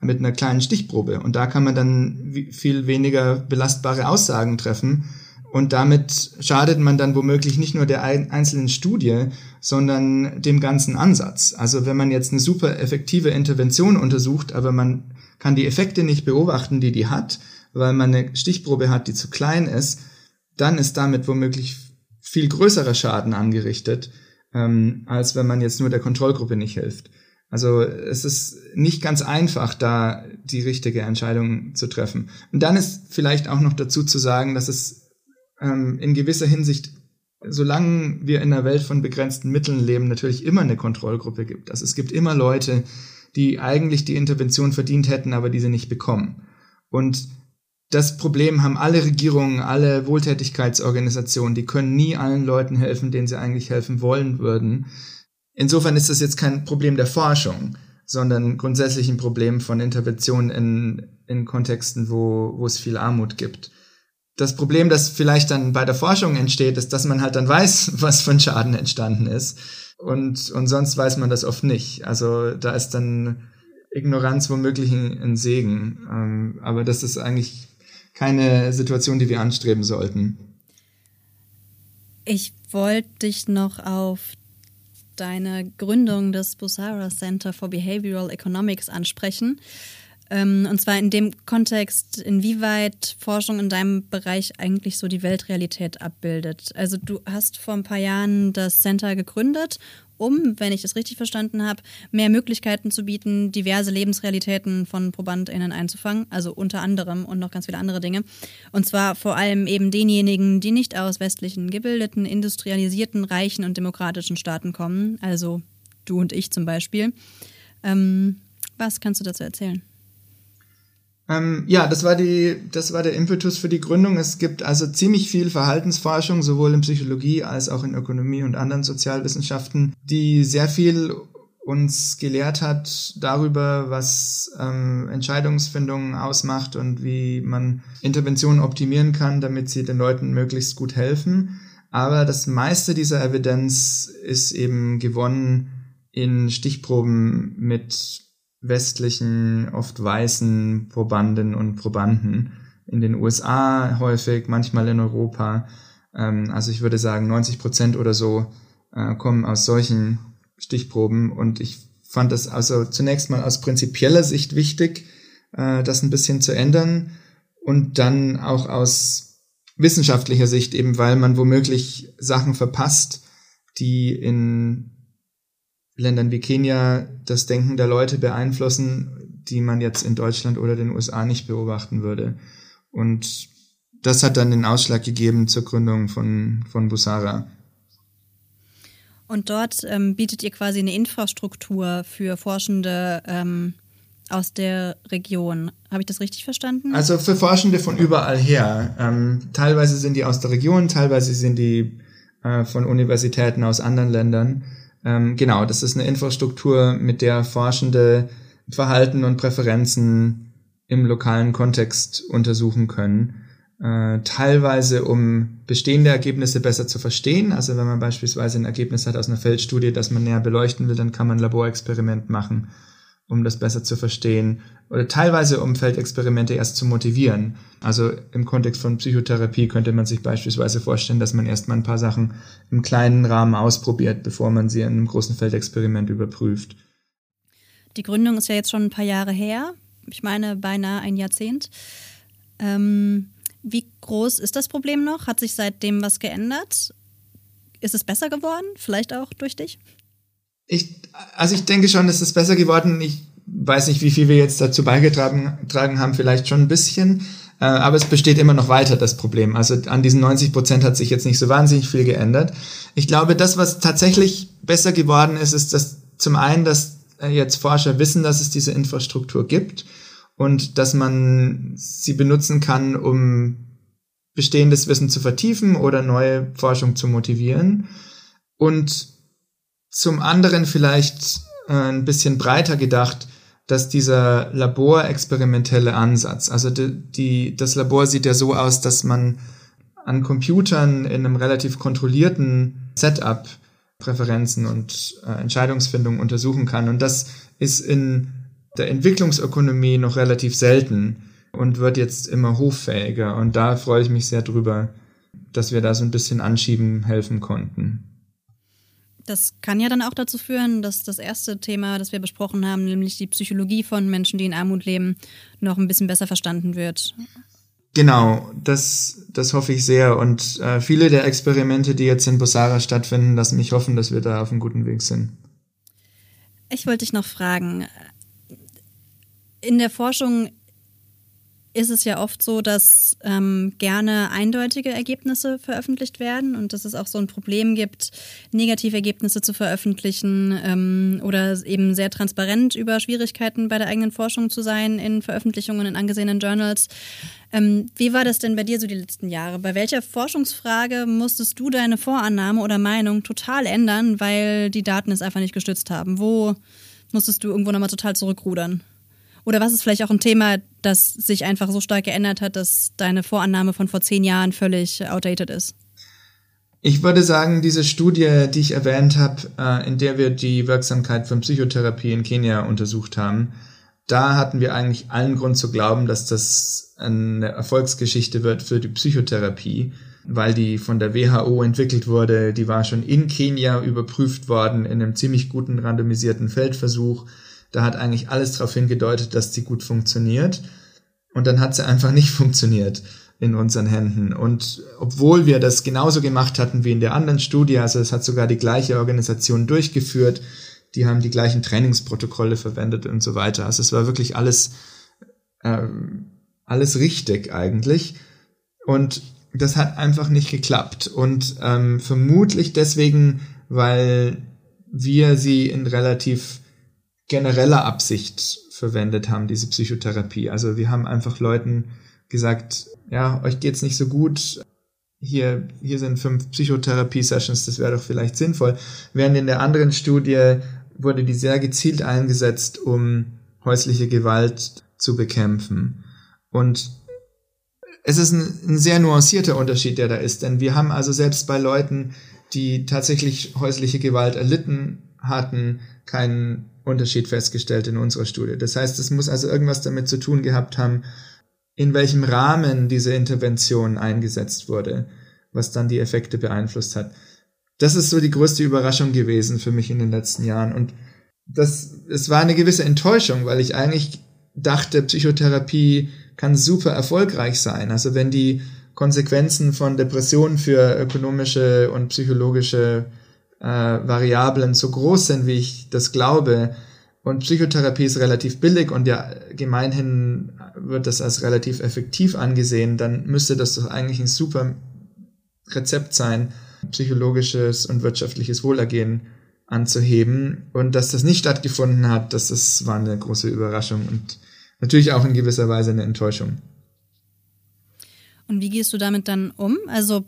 mit einer kleinen Stichprobe und da kann man dann viel weniger belastbare Aussagen treffen und damit schadet man dann womöglich nicht nur der einzelnen Studie, sondern dem ganzen Ansatz. Also wenn man jetzt eine super effektive Intervention untersucht, aber man kann die Effekte nicht beobachten, die die hat, weil man eine Stichprobe hat, die zu klein ist, dann ist damit womöglich viel größerer Schaden angerichtet, ähm, als wenn man jetzt nur der Kontrollgruppe nicht hilft. Also es ist nicht ganz einfach, da die richtige Entscheidung zu treffen. Und dann ist vielleicht auch noch dazu zu sagen, dass es ähm, in gewisser Hinsicht solange wir in einer Welt von begrenzten Mitteln leben, natürlich immer eine Kontrollgruppe gibt. Also es gibt immer Leute, die eigentlich die Intervention verdient hätten, aber diese nicht bekommen. Und das Problem haben alle Regierungen, alle Wohltätigkeitsorganisationen, die können nie allen Leuten helfen, denen sie eigentlich helfen wollen würden. Insofern ist das jetzt kein Problem der Forschung, sondern grundsätzlich ein Problem von Intervention in, in Kontexten, wo, wo es viel Armut gibt. Das Problem, das vielleicht dann bei der Forschung entsteht, ist, dass man halt dann weiß, was von Schaden entstanden ist. Und, und sonst weiß man das oft nicht. Also da ist dann Ignoranz womöglich ein, Segen. Ähm, aber das ist eigentlich keine Situation, die wir anstreben sollten. Ich wollte dich noch auf deine Gründung des Busara Center for Behavioral Economics ansprechen. Ähm, und zwar in dem Kontext, inwieweit Forschung in deinem Bereich eigentlich so die Weltrealität abbildet. Also du hast vor ein paar Jahren das Center gegründet um, wenn ich das richtig verstanden habe, mehr Möglichkeiten zu bieten, diverse Lebensrealitäten von ProbandInnen einzufangen, also unter anderem und noch ganz viele andere Dinge. Und zwar vor allem eben denjenigen, die nicht aus westlichen, gebildeten, industrialisierten, reichen und demokratischen Staaten kommen, also du und ich zum Beispiel. Ähm, was kannst du dazu erzählen? Ähm, ja, das war die, das war der Impetus für die Gründung. Es gibt also ziemlich viel Verhaltensforschung, sowohl in Psychologie als auch in Ökonomie und anderen Sozialwissenschaften, die sehr viel uns gelehrt hat darüber, was ähm, Entscheidungsfindungen ausmacht und wie man Interventionen optimieren kann, damit sie den Leuten möglichst gut helfen. Aber das meiste dieser Evidenz ist eben gewonnen in Stichproben mit westlichen, oft weißen Probanden und Probanden. In den USA häufig, manchmal in Europa. Ähm, also ich würde sagen, 90 Prozent oder so äh, kommen aus solchen Stichproben. Und ich fand das also zunächst mal aus prinzipieller Sicht wichtig, äh, das ein bisschen zu ändern. Und dann auch aus wissenschaftlicher Sicht, eben weil man womöglich Sachen verpasst, die in Ländern wie Kenia das Denken der Leute beeinflussen, die man jetzt in Deutschland oder den USA nicht beobachten würde. Und das hat dann den Ausschlag gegeben zur Gründung von, von Busara. Und dort ähm, bietet ihr quasi eine Infrastruktur für Forschende ähm, aus der Region. Habe ich das richtig verstanden? Also für Forschende von überall her. Ähm, teilweise sind die aus der Region, teilweise sind die äh, von Universitäten aus anderen Ländern. Ähm, genau, das ist eine Infrastruktur, mit der Forschende Verhalten und Präferenzen im lokalen Kontext untersuchen können. Äh, teilweise, um bestehende Ergebnisse besser zu verstehen. Also wenn man beispielsweise ein Ergebnis hat aus einer Feldstudie, das man näher beleuchten will, dann kann man ein Laborexperiment machen um das besser zu verstehen. Oder teilweise, um Feldexperimente erst zu motivieren. Also im Kontext von Psychotherapie könnte man sich beispielsweise vorstellen, dass man erstmal ein paar Sachen im kleinen Rahmen ausprobiert, bevor man sie in einem großen Feldexperiment überprüft. Die Gründung ist ja jetzt schon ein paar Jahre her. Ich meine, beinahe ein Jahrzehnt. Ähm, wie groß ist das Problem noch? Hat sich seitdem was geändert? Ist es besser geworden? Vielleicht auch durch dich? Ich, also ich denke schon, es ist besser geworden. Ich weiß nicht, wie viel wir jetzt dazu beigetragen haben, vielleicht schon ein bisschen. Äh, aber es besteht immer noch weiter, das Problem. Also an diesen 90 Prozent hat sich jetzt nicht so wahnsinnig viel geändert. Ich glaube, das, was tatsächlich besser geworden ist, ist, dass zum einen, dass äh, jetzt Forscher wissen, dass es diese Infrastruktur gibt und dass man sie benutzen kann, um bestehendes Wissen zu vertiefen oder neue Forschung zu motivieren. Und zum anderen vielleicht äh, ein bisschen breiter gedacht, dass dieser laborexperimentelle Ansatz, also die, die, das Labor sieht ja so aus, dass man an Computern in einem relativ kontrollierten Setup Präferenzen und äh, Entscheidungsfindung untersuchen kann. Und das ist in der Entwicklungsökonomie noch relativ selten und wird jetzt immer hoffähiger. Und da freue ich mich sehr drüber, dass wir da so ein bisschen anschieben helfen konnten. Das kann ja dann auch dazu führen, dass das erste Thema, das wir besprochen haben, nämlich die Psychologie von Menschen, die in Armut leben, noch ein bisschen besser verstanden wird. Genau, das, das hoffe ich sehr. Und äh, viele der Experimente, die jetzt in Bosara stattfinden, lassen mich hoffen, dass wir da auf einem guten Weg sind. Ich wollte dich noch fragen, in der Forschung ist es ja oft so, dass ähm, gerne eindeutige Ergebnisse veröffentlicht werden und dass es auch so ein Problem gibt, Negativergebnisse zu veröffentlichen ähm, oder eben sehr transparent über Schwierigkeiten bei der eigenen Forschung zu sein in Veröffentlichungen in angesehenen Journals. Ähm, wie war das denn bei dir so die letzten Jahre? Bei welcher Forschungsfrage musstest du deine Vorannahme oder Meinung total ändern, weil die Daten es einfach nicht gestützt haben? Wo musstest du irgendwo nochmal total zurückrudern? Oder was ist vielleicht auch ein Thema, das sich einfach so stark geändert hat, dass deine Vorannahme von vor zehn Jahren völlig outdated ist? Ich würde sagen, diese Studie, die ich erwähnt habe, äh, in der wir die Wirksamkeit von Psychotherapie in Kenia untersucht haben, da hatten wir eigentlich allen Grund zu glauben, dass das eine Erfolgsgeschichte wird für die Psychotherapie, weil die von der WHO entwickelt wurde. Die war schon in Kenia überprüft worden in einem ziemlich guten randomisierten Feldversuch da hat eigentlich alles darauf hingedeutet, dass die gut funktioniert. Und dann hat sie einfach nicht funktioniert in unseren Händen. Und obwohl wir das genauso gemacht hatten wie in der anderen Studie, also es hat sogar die gleiche Organisation durchgeführt, die haben die gleichen Trainingsprotokolle verwendet und so weiter. Also es war wirklich alles, äh, alles richtig eigentlich. Und das hat einfach nicht geklappt. Und ähm, vermutlich deswegen, weil wir sie in relativ genereller Absicht verwendet haben, diese Psychotherapie. Also wir haben einfach Leuten gesagt, ja, euch geht's nicht so gut. Hier, hier sind fünf Psychotherapie-Sessions, das wäre doch vielleicht sinnvoll. Während in der anderen Studie wurde die sehr gezielt eingesetzt, um häusliche Gewalt zu bekämpfen. Und es ist ein, ein sehr nuancierter Unterschied, der da ist, denn wir haben also selbst bei Leuten, die tatsächlich häusliche Gewalt erlitten hatten, keinen Unterschied festgestellt in unserer Studie. Das heißt, es muss also irgendwas damit zu tun gehabt haben, in welchem Rahmen diese Intervention eingesetzt wurde, was dann die Effekte beeinflusst hat. Das ist so die größte Überraschung gewesen für mich in den letzten Jahren. Und das, es war eine gewisse Enttäuschung, weil ich eigentlich dachte, Psychotherapie kann super erfolgreich sein. Also wenn die Konsequenzen von Depressionen für ökonomische und psychologische äh, Variablen so groß sind, wie ich das glaube, und Psychotherapie ist relativ billig und ja gemeinhin wird das als relativ effektiv angesehen, dann müsste das doch eigentlich ein super Rezept sein, psychologisches und wirtschaftliches Wohlergehen anzuheben. Und dass das nicht stattgefunden hat, das ist, war eine große Überraschung und natürlich auch in gewisser Weise eine Enttäuschung. Und wie gehst du damit dann um? Also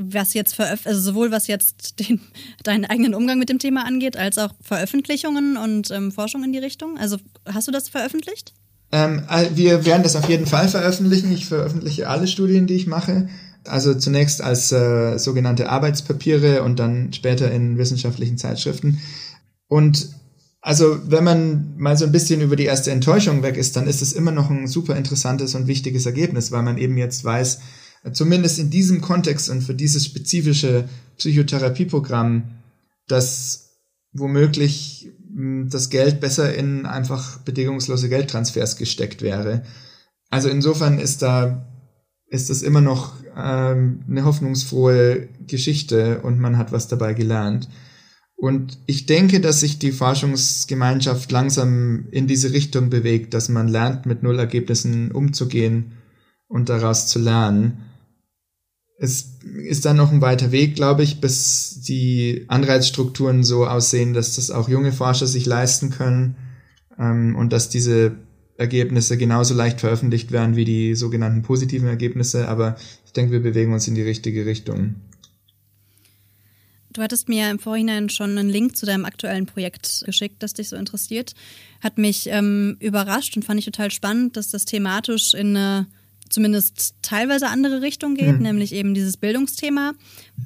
was jetzt veröf also sowohl was jetzt den, deinen eigenen Umgang mit dem Thema angeht, als auch Veröffentlichungen und ähm, Forschung in die Richtung? Also hast du das veröffentlicht? Ähm, wir werden das auf jeden Fall veröffentlichen. Ich veröffentliche alle Studien, die ich mache. Also zunächst als äh, sogenannte Arbeitspapiere und dann später in wissenschaftlichen Zeitschriften. Und also wenn man mal so ein bisschen über die erste Enttäuschung weg ist, dann ist es immer noch ein super interessantes und wichtiges Ergebnis, weil man eben jetzt weiß, zumindest in diesem Kontext und für dieses spezifische Psychotherapieprogramm, dass womöglich hm, das Geld besser in einfach bedingungslose Geldtransfers gesteckt wäre. Also insofern ist da ist das immer noch ähm, eine hoffnungsfrohe Geschichte und man hat was dabei gelernt. Und ich denke, dass sich die Forschungsgemeinschaft langsam in diese Richtung bewegt, dass man lernt, mit Nullergebnissen umzugehen und daraus zu lernen es ist dann noch ein weiter Weg, glaube ich, bis die Anreizstrukturen so aussehen, dass das auch junge Forscher sich leisten können ähm, und dass diese Ergebnisse genauso leicht veröffentlicht werden wie die sogenannten positiven Ergebnisse. Aber ich denke, wir bewegen uns in die richtige Richtung. Du hattest mir im Vorhinein schon einen Link zu deinem aktuellen Projekt geschickt, das dich so interessiert. Hat mich ähm, überrascht und fand ich total spannend, dass das thematisch in eine zumindest teilweise andere Richtung geht, mhm. nämlich eben dieses Bildungsthema.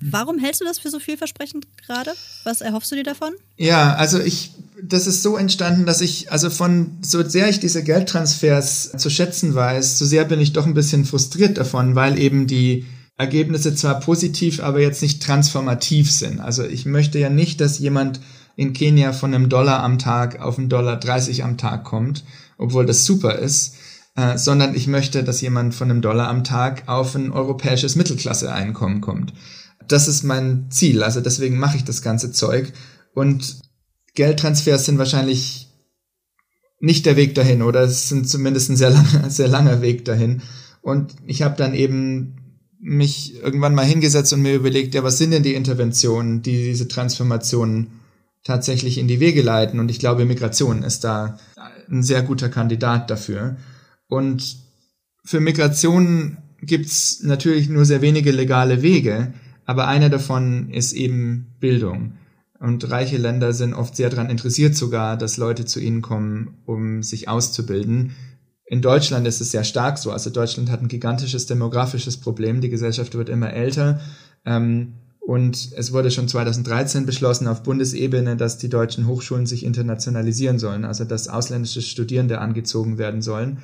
Warum hältst du das für so vielversprechend gerade? Was erhoffst du dir davon? Ja, also ich, das ist so entstanden, dass ich, also von, so sehr ich diese Geldtransfers zu schätzen weiß, so sehr bin ich doch ein bisschen frustriert davon, weil eben die Ergebnisse zwar positiv, aber jetzt nicht transformativ sind. Also ich möchte ja nicht, dass jemand in Kenia von einem Dollar am Tag auf einen Dollar 30 am Tag kommt, obwohl das super ist äh, sondern ich möchte, dass jemand von einem Dollar am Tag auf ein europäisches Mittelklasse-Einkommen kommt. Das ist mein Ziel, also deswegen mache ich das ganze Zeug. Und Geldtransfers sind wahrscheinlich nicht der Weg dahin oder es sind zumindest ein sehr langer, sehr langer Weg dahin. Und ich habe dann eben mich irgendwann mal hingesetzt und mir überlegt, ja, was sind denn die Interventionen, die diese Transformation tatsächlich in die Wege leiten? Und ich glaube, Migration ist da ein sehr guter Kandidat dafür. Und für Migration gibt's natürlich nur sehr wenige legale Wege, aber einer davon ist eben Bildung. Und reiche Länder sind oft sehr daran interessiert sogar, dass Leute zu ihnen kommen, um sich auszubilden. In Deutschland ist es sehr stark so. Also Deutschland hat ein gigantisches demografisches Problem. Die Gesellschaft wird immer älter. Ähm, und es wurde schon 2013 beschlossen auf Bundesebene, dass die deutschen Hochschulen sich internationalisieren sollen, also dass ausländische Studierende angezogen werden sollen.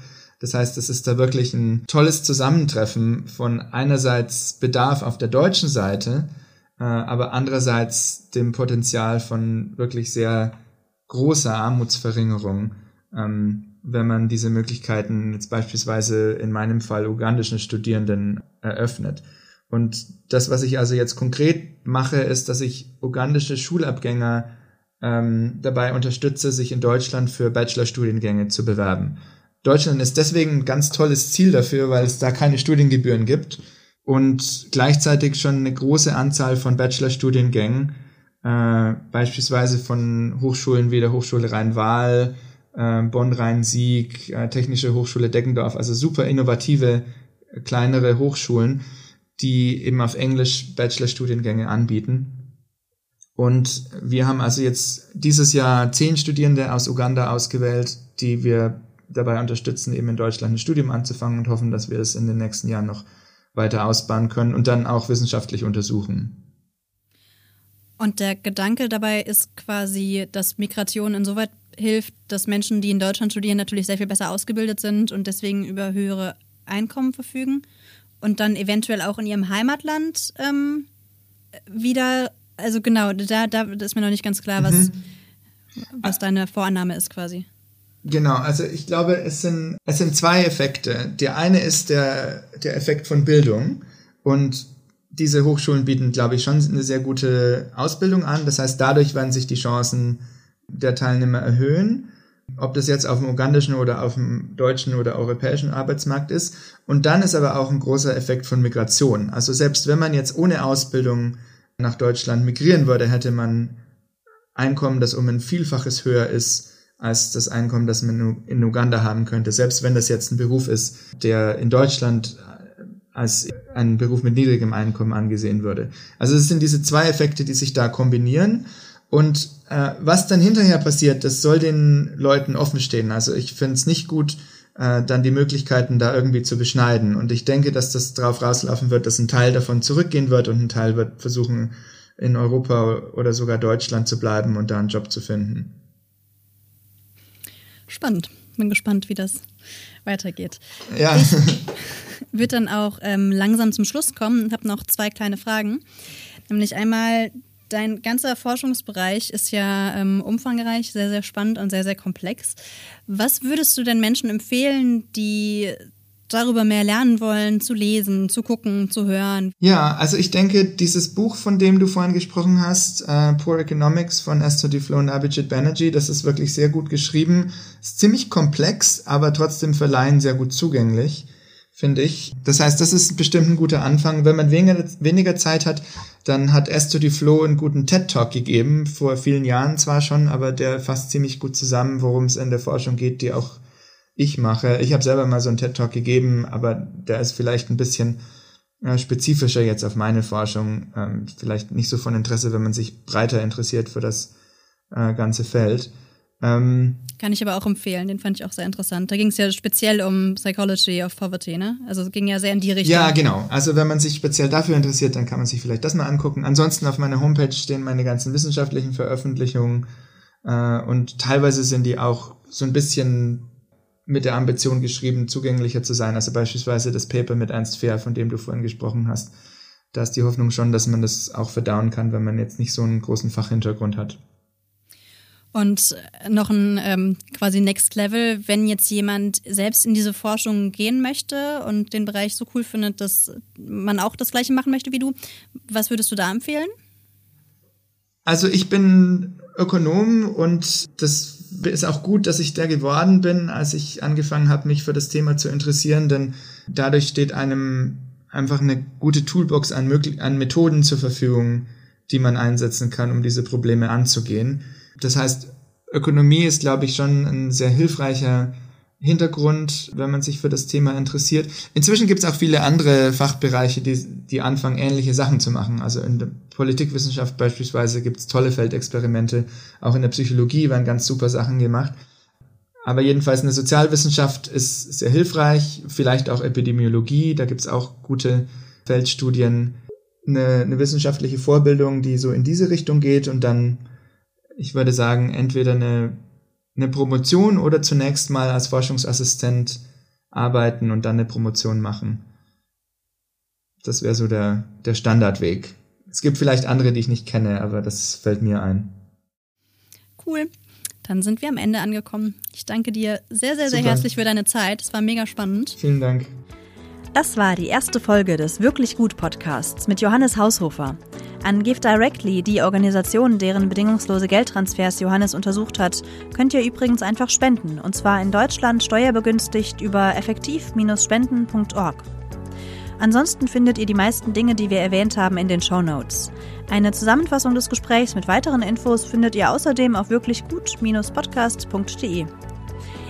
Das heißt, es ist da wirklich ein tolles Zusammentreffen von einerseits Bedarf auf der deutschen Seite, äh, aber andererseits dem Potenzial von wirklich sehr großer Armutsverringerung, ähm, wenn man diese Möglichkeiten jetzt beispielsweise in meinem Fall ugandischen Studierenden eröffnet. Und das, was ich also jetzt konkret mache, ist, dass ich ugandische Schulabgänger ähm, dabei unterstütze, sich in Deutschland für Bachelorstudiengänge zu bewerben. Deutschland ist deswegen ein ganz tolles Ziel dafür, weil es da keine Studiengebühren gibt und gleichzeitig schon eine große Anzahl von Bachelorstudiengängen, äh, beispielsweise von Hochschulen wie der Hochschule Rhein-Waal, äh, Bonn-Rhein-Sieg, äh, Technische Hochschule Deckendorf, also super innovative kleinere Hochschulen, die eben auf Englisch Bachelorstudiengänge anbieten. Und wir haben also jetzt dieses Jahr zehn Studierende aus Uganda ausgewählt, die wir dabei unterstützen, eben in Deutschland ein Studium anzufangen und hoffen, dass wir es in den nächsten Jahren noch weiter ausbauen können und dann auch wissenschaftlich untersuchen. Und der Gedanke dabei ist quasi, dass Migration insoweit hilft, dass Menschen, die in Deutschland studieren, natürlich sehr viel besser ausgebildet sind und deswegen über höhere Einkommen verfügen und dann eventuell auch in ihrem Heimatland ähm, wieder, also genau, da, da ist mir noch nicht ganz klar, was, mhm. was deine Vorannahme ist quasi. Genau, also ich glaube, es sind, es sind zwei Effekte. Der eine ist der, der Effekt von Bildung und diese Hochschulen bieten, glaube ich, schon eine sehr gute Ausbildung an. Das heißt, dadurch werden sich die Chancen der Teilnehmer erhöhen, ob das jetzt auf dem ugandischen oder auf dem deutschen oder europäischen Arbeitsmarkt ist. Und dann ist aber auch ein großer Effekt von Migration. Also selbst wenn man jetzt ohne Ausbildung nach Deutschland migrieren würde, hätte man Einkommen, das um ein Vielfaches höher ist als das Einkommen, das man in Uganda haben könnte, selbst wenn das jetzt ein Beruf ist, der in Deutschland als ein Beruf mit niedrigem Einkommen angesehen würde. Also es sind diese zwei Effekte, die sich da kombinieren. Und äh, was dann hinterher passiert, das soll den Leuten offen stehen. Also ich finde es nicht gut, äh, dann die Möglichkeiten da irgendwie zu beschneiden. Und ich denke, dass das darauf rauslaufen wird, dass ein Teil davon zurückgehen wird und ein Teil wird versuchen, in Europa oder sogar Deutschland zu bleiben und da einen Job zu finden. Spannend. Bin gespannt, wie das weitergeht. Ja. Ich würde dann auch ähm, langsam zum Schluss kommen und habe noch zwei kleine Fragen. Nämlich einmal, dein ganzer Forschungsbereich ist ja ähm, umfangreich, sehr, sehr spannend und sehr, sehr komplex. Was würdest du denn Menschen empfehlen, die darüber mehr lernen wollen, zu lesen, zu gucken, zu hören? Ja, also ich denke, dieses Buch, von dem du vorhin gesprochen hast, äh, Poor Economics von Esther Duflo und Abhijit Banerjee, das ist wirklich sehr gut geschrieben. Ist ziemlich komplex, aber trotzdem für Laien sehr gut zugänglich, finde ich. Das heißt, das ist bestimmt ein guter Anfang. Wenn man weniger, weniger Zeit hat, dann hat Esther Duflo einen guten TED-Talk gegeben, vor vielen Jahren zwar schon, aber der fasst ziemlich gut zusammen, worum es in der Forschung geht, die auch ich mache. Ich habe selber mal so einen TED Talk gegeben, aber der ist vielleicht ein bisschen äh, spezifischer jetzt auf meine Forschung. Ähm, vielleicht nicht so von Interesse, wenn man sich breiter interessiert für das äh, ganze Feld. Ähm, Kann ich aber auch empfehlen, den fand ich auch sehr interessant. Da ging es ja speziell um Psychology of Poverty, ne? Also es ging ja sehr in die Richtung. Ja, genau. Also wenn man sich speziell dafür interessiert, dann kann man sich vielleicht das mal angucken. Ansonsten auf meiner Homepage stehen meine ganzen wissenschaftlichen Veröffentlichungen äh, und teilweise sind die auch so ein bisschen mit der Ambition geschrieben, zugänglicher zu sein. Also beispielsweise das Paper mit Ernst Fair, von dem du vorhin gesprochen hast. Da ist die Hoffnung schon, dass man das auch verdauen kann, wenn man jetzt nicht so einen großen Fachhintergrund hat. Und noch ein ähm, quasi Next Level, wenn jetzt jemand selbst in diese Forschung gehen möchte und den Bereich so cool findet, dass man auch das gleiche machen möchte wie du, was würdest du da empfehlen? Also ich bin Ökonom und das ist auch gut, dass ich der geworden bin, als ich angefangen habe, mich für das Thema zu interessieren, denn dadurch steht einem einfach eine gute Toolbox an, an Methoden zur Verfügung, die man einsetzen kann, um diese Probleme anzugehen. Das heißt, Ökonomie ist, glaube ich, schon ein sehr hilfreicher Hintergrund, wenn man sich für das Thema interessiert. Inzwischen gibt es auch viele andere Fachbereiche, die, die anfangen, ähnliche Sachen zu machen. Also in der Politikwissenschaft beispielsweise gibt es tolle Feldexperimente. Auch in der Psychologie werden ganz super Sachen gemacht. Aber jedenfalls eine Sozialwissenschaft ist sehr hilfreich, vielleicht auch Epidemiologie, da gibt es auch gute Feldstudien. Eine, eine wissenschaftliche Vorbildung, die so in diese Richtung geht und dann, ich würde sagen, entweder eine eine Promotion oder zunächst mal als Forschungsassistent arbeiten und dann eine Promotion machen. Das wäre so der, der Standardweg. Es gibt vielleicht andere, die ich nicht kenne, aber das fällt mir ein. Cool. Dann sind wir am Ende angekommen. Ich danke dir sehr, sehr, sehr Super. herzlich für deine Zeit. Es war mega spannend. Vielen Dank. Das war die erste Folge des Wirklich Gut Podcasts mit Johannes Haushofer. An Give Directly, die Organisation, deren bedingungslose Geldtransfers Johannes untersucht hat, könnt ihr übrigens einfach spenden, und zwar in Deutschland steuerbegünstigt über effektiv-spenden.org. Ansonsten findet ihr die meisten Dinge, die wir erwähnt haben, in den Show Notes. Eine Zusammenfassung des Gesprächs mit weiteren Infos findet ihr außerdem auf wirklichgut-podcast.de.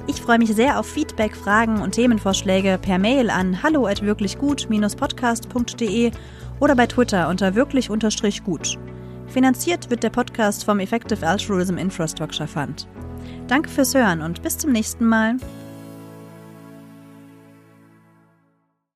Ich freue mich sehr auf Feedback, Fragen und Themenvorschläge per Mail an hallo at wirklichgut-podcast.de oder bei Twitter unter wirklich unterstrich gut. Finanziert wird der Podcast vom Effective Altruism Infrastructure Fund. Danke fürs Hören und bis zum nächsten Mal.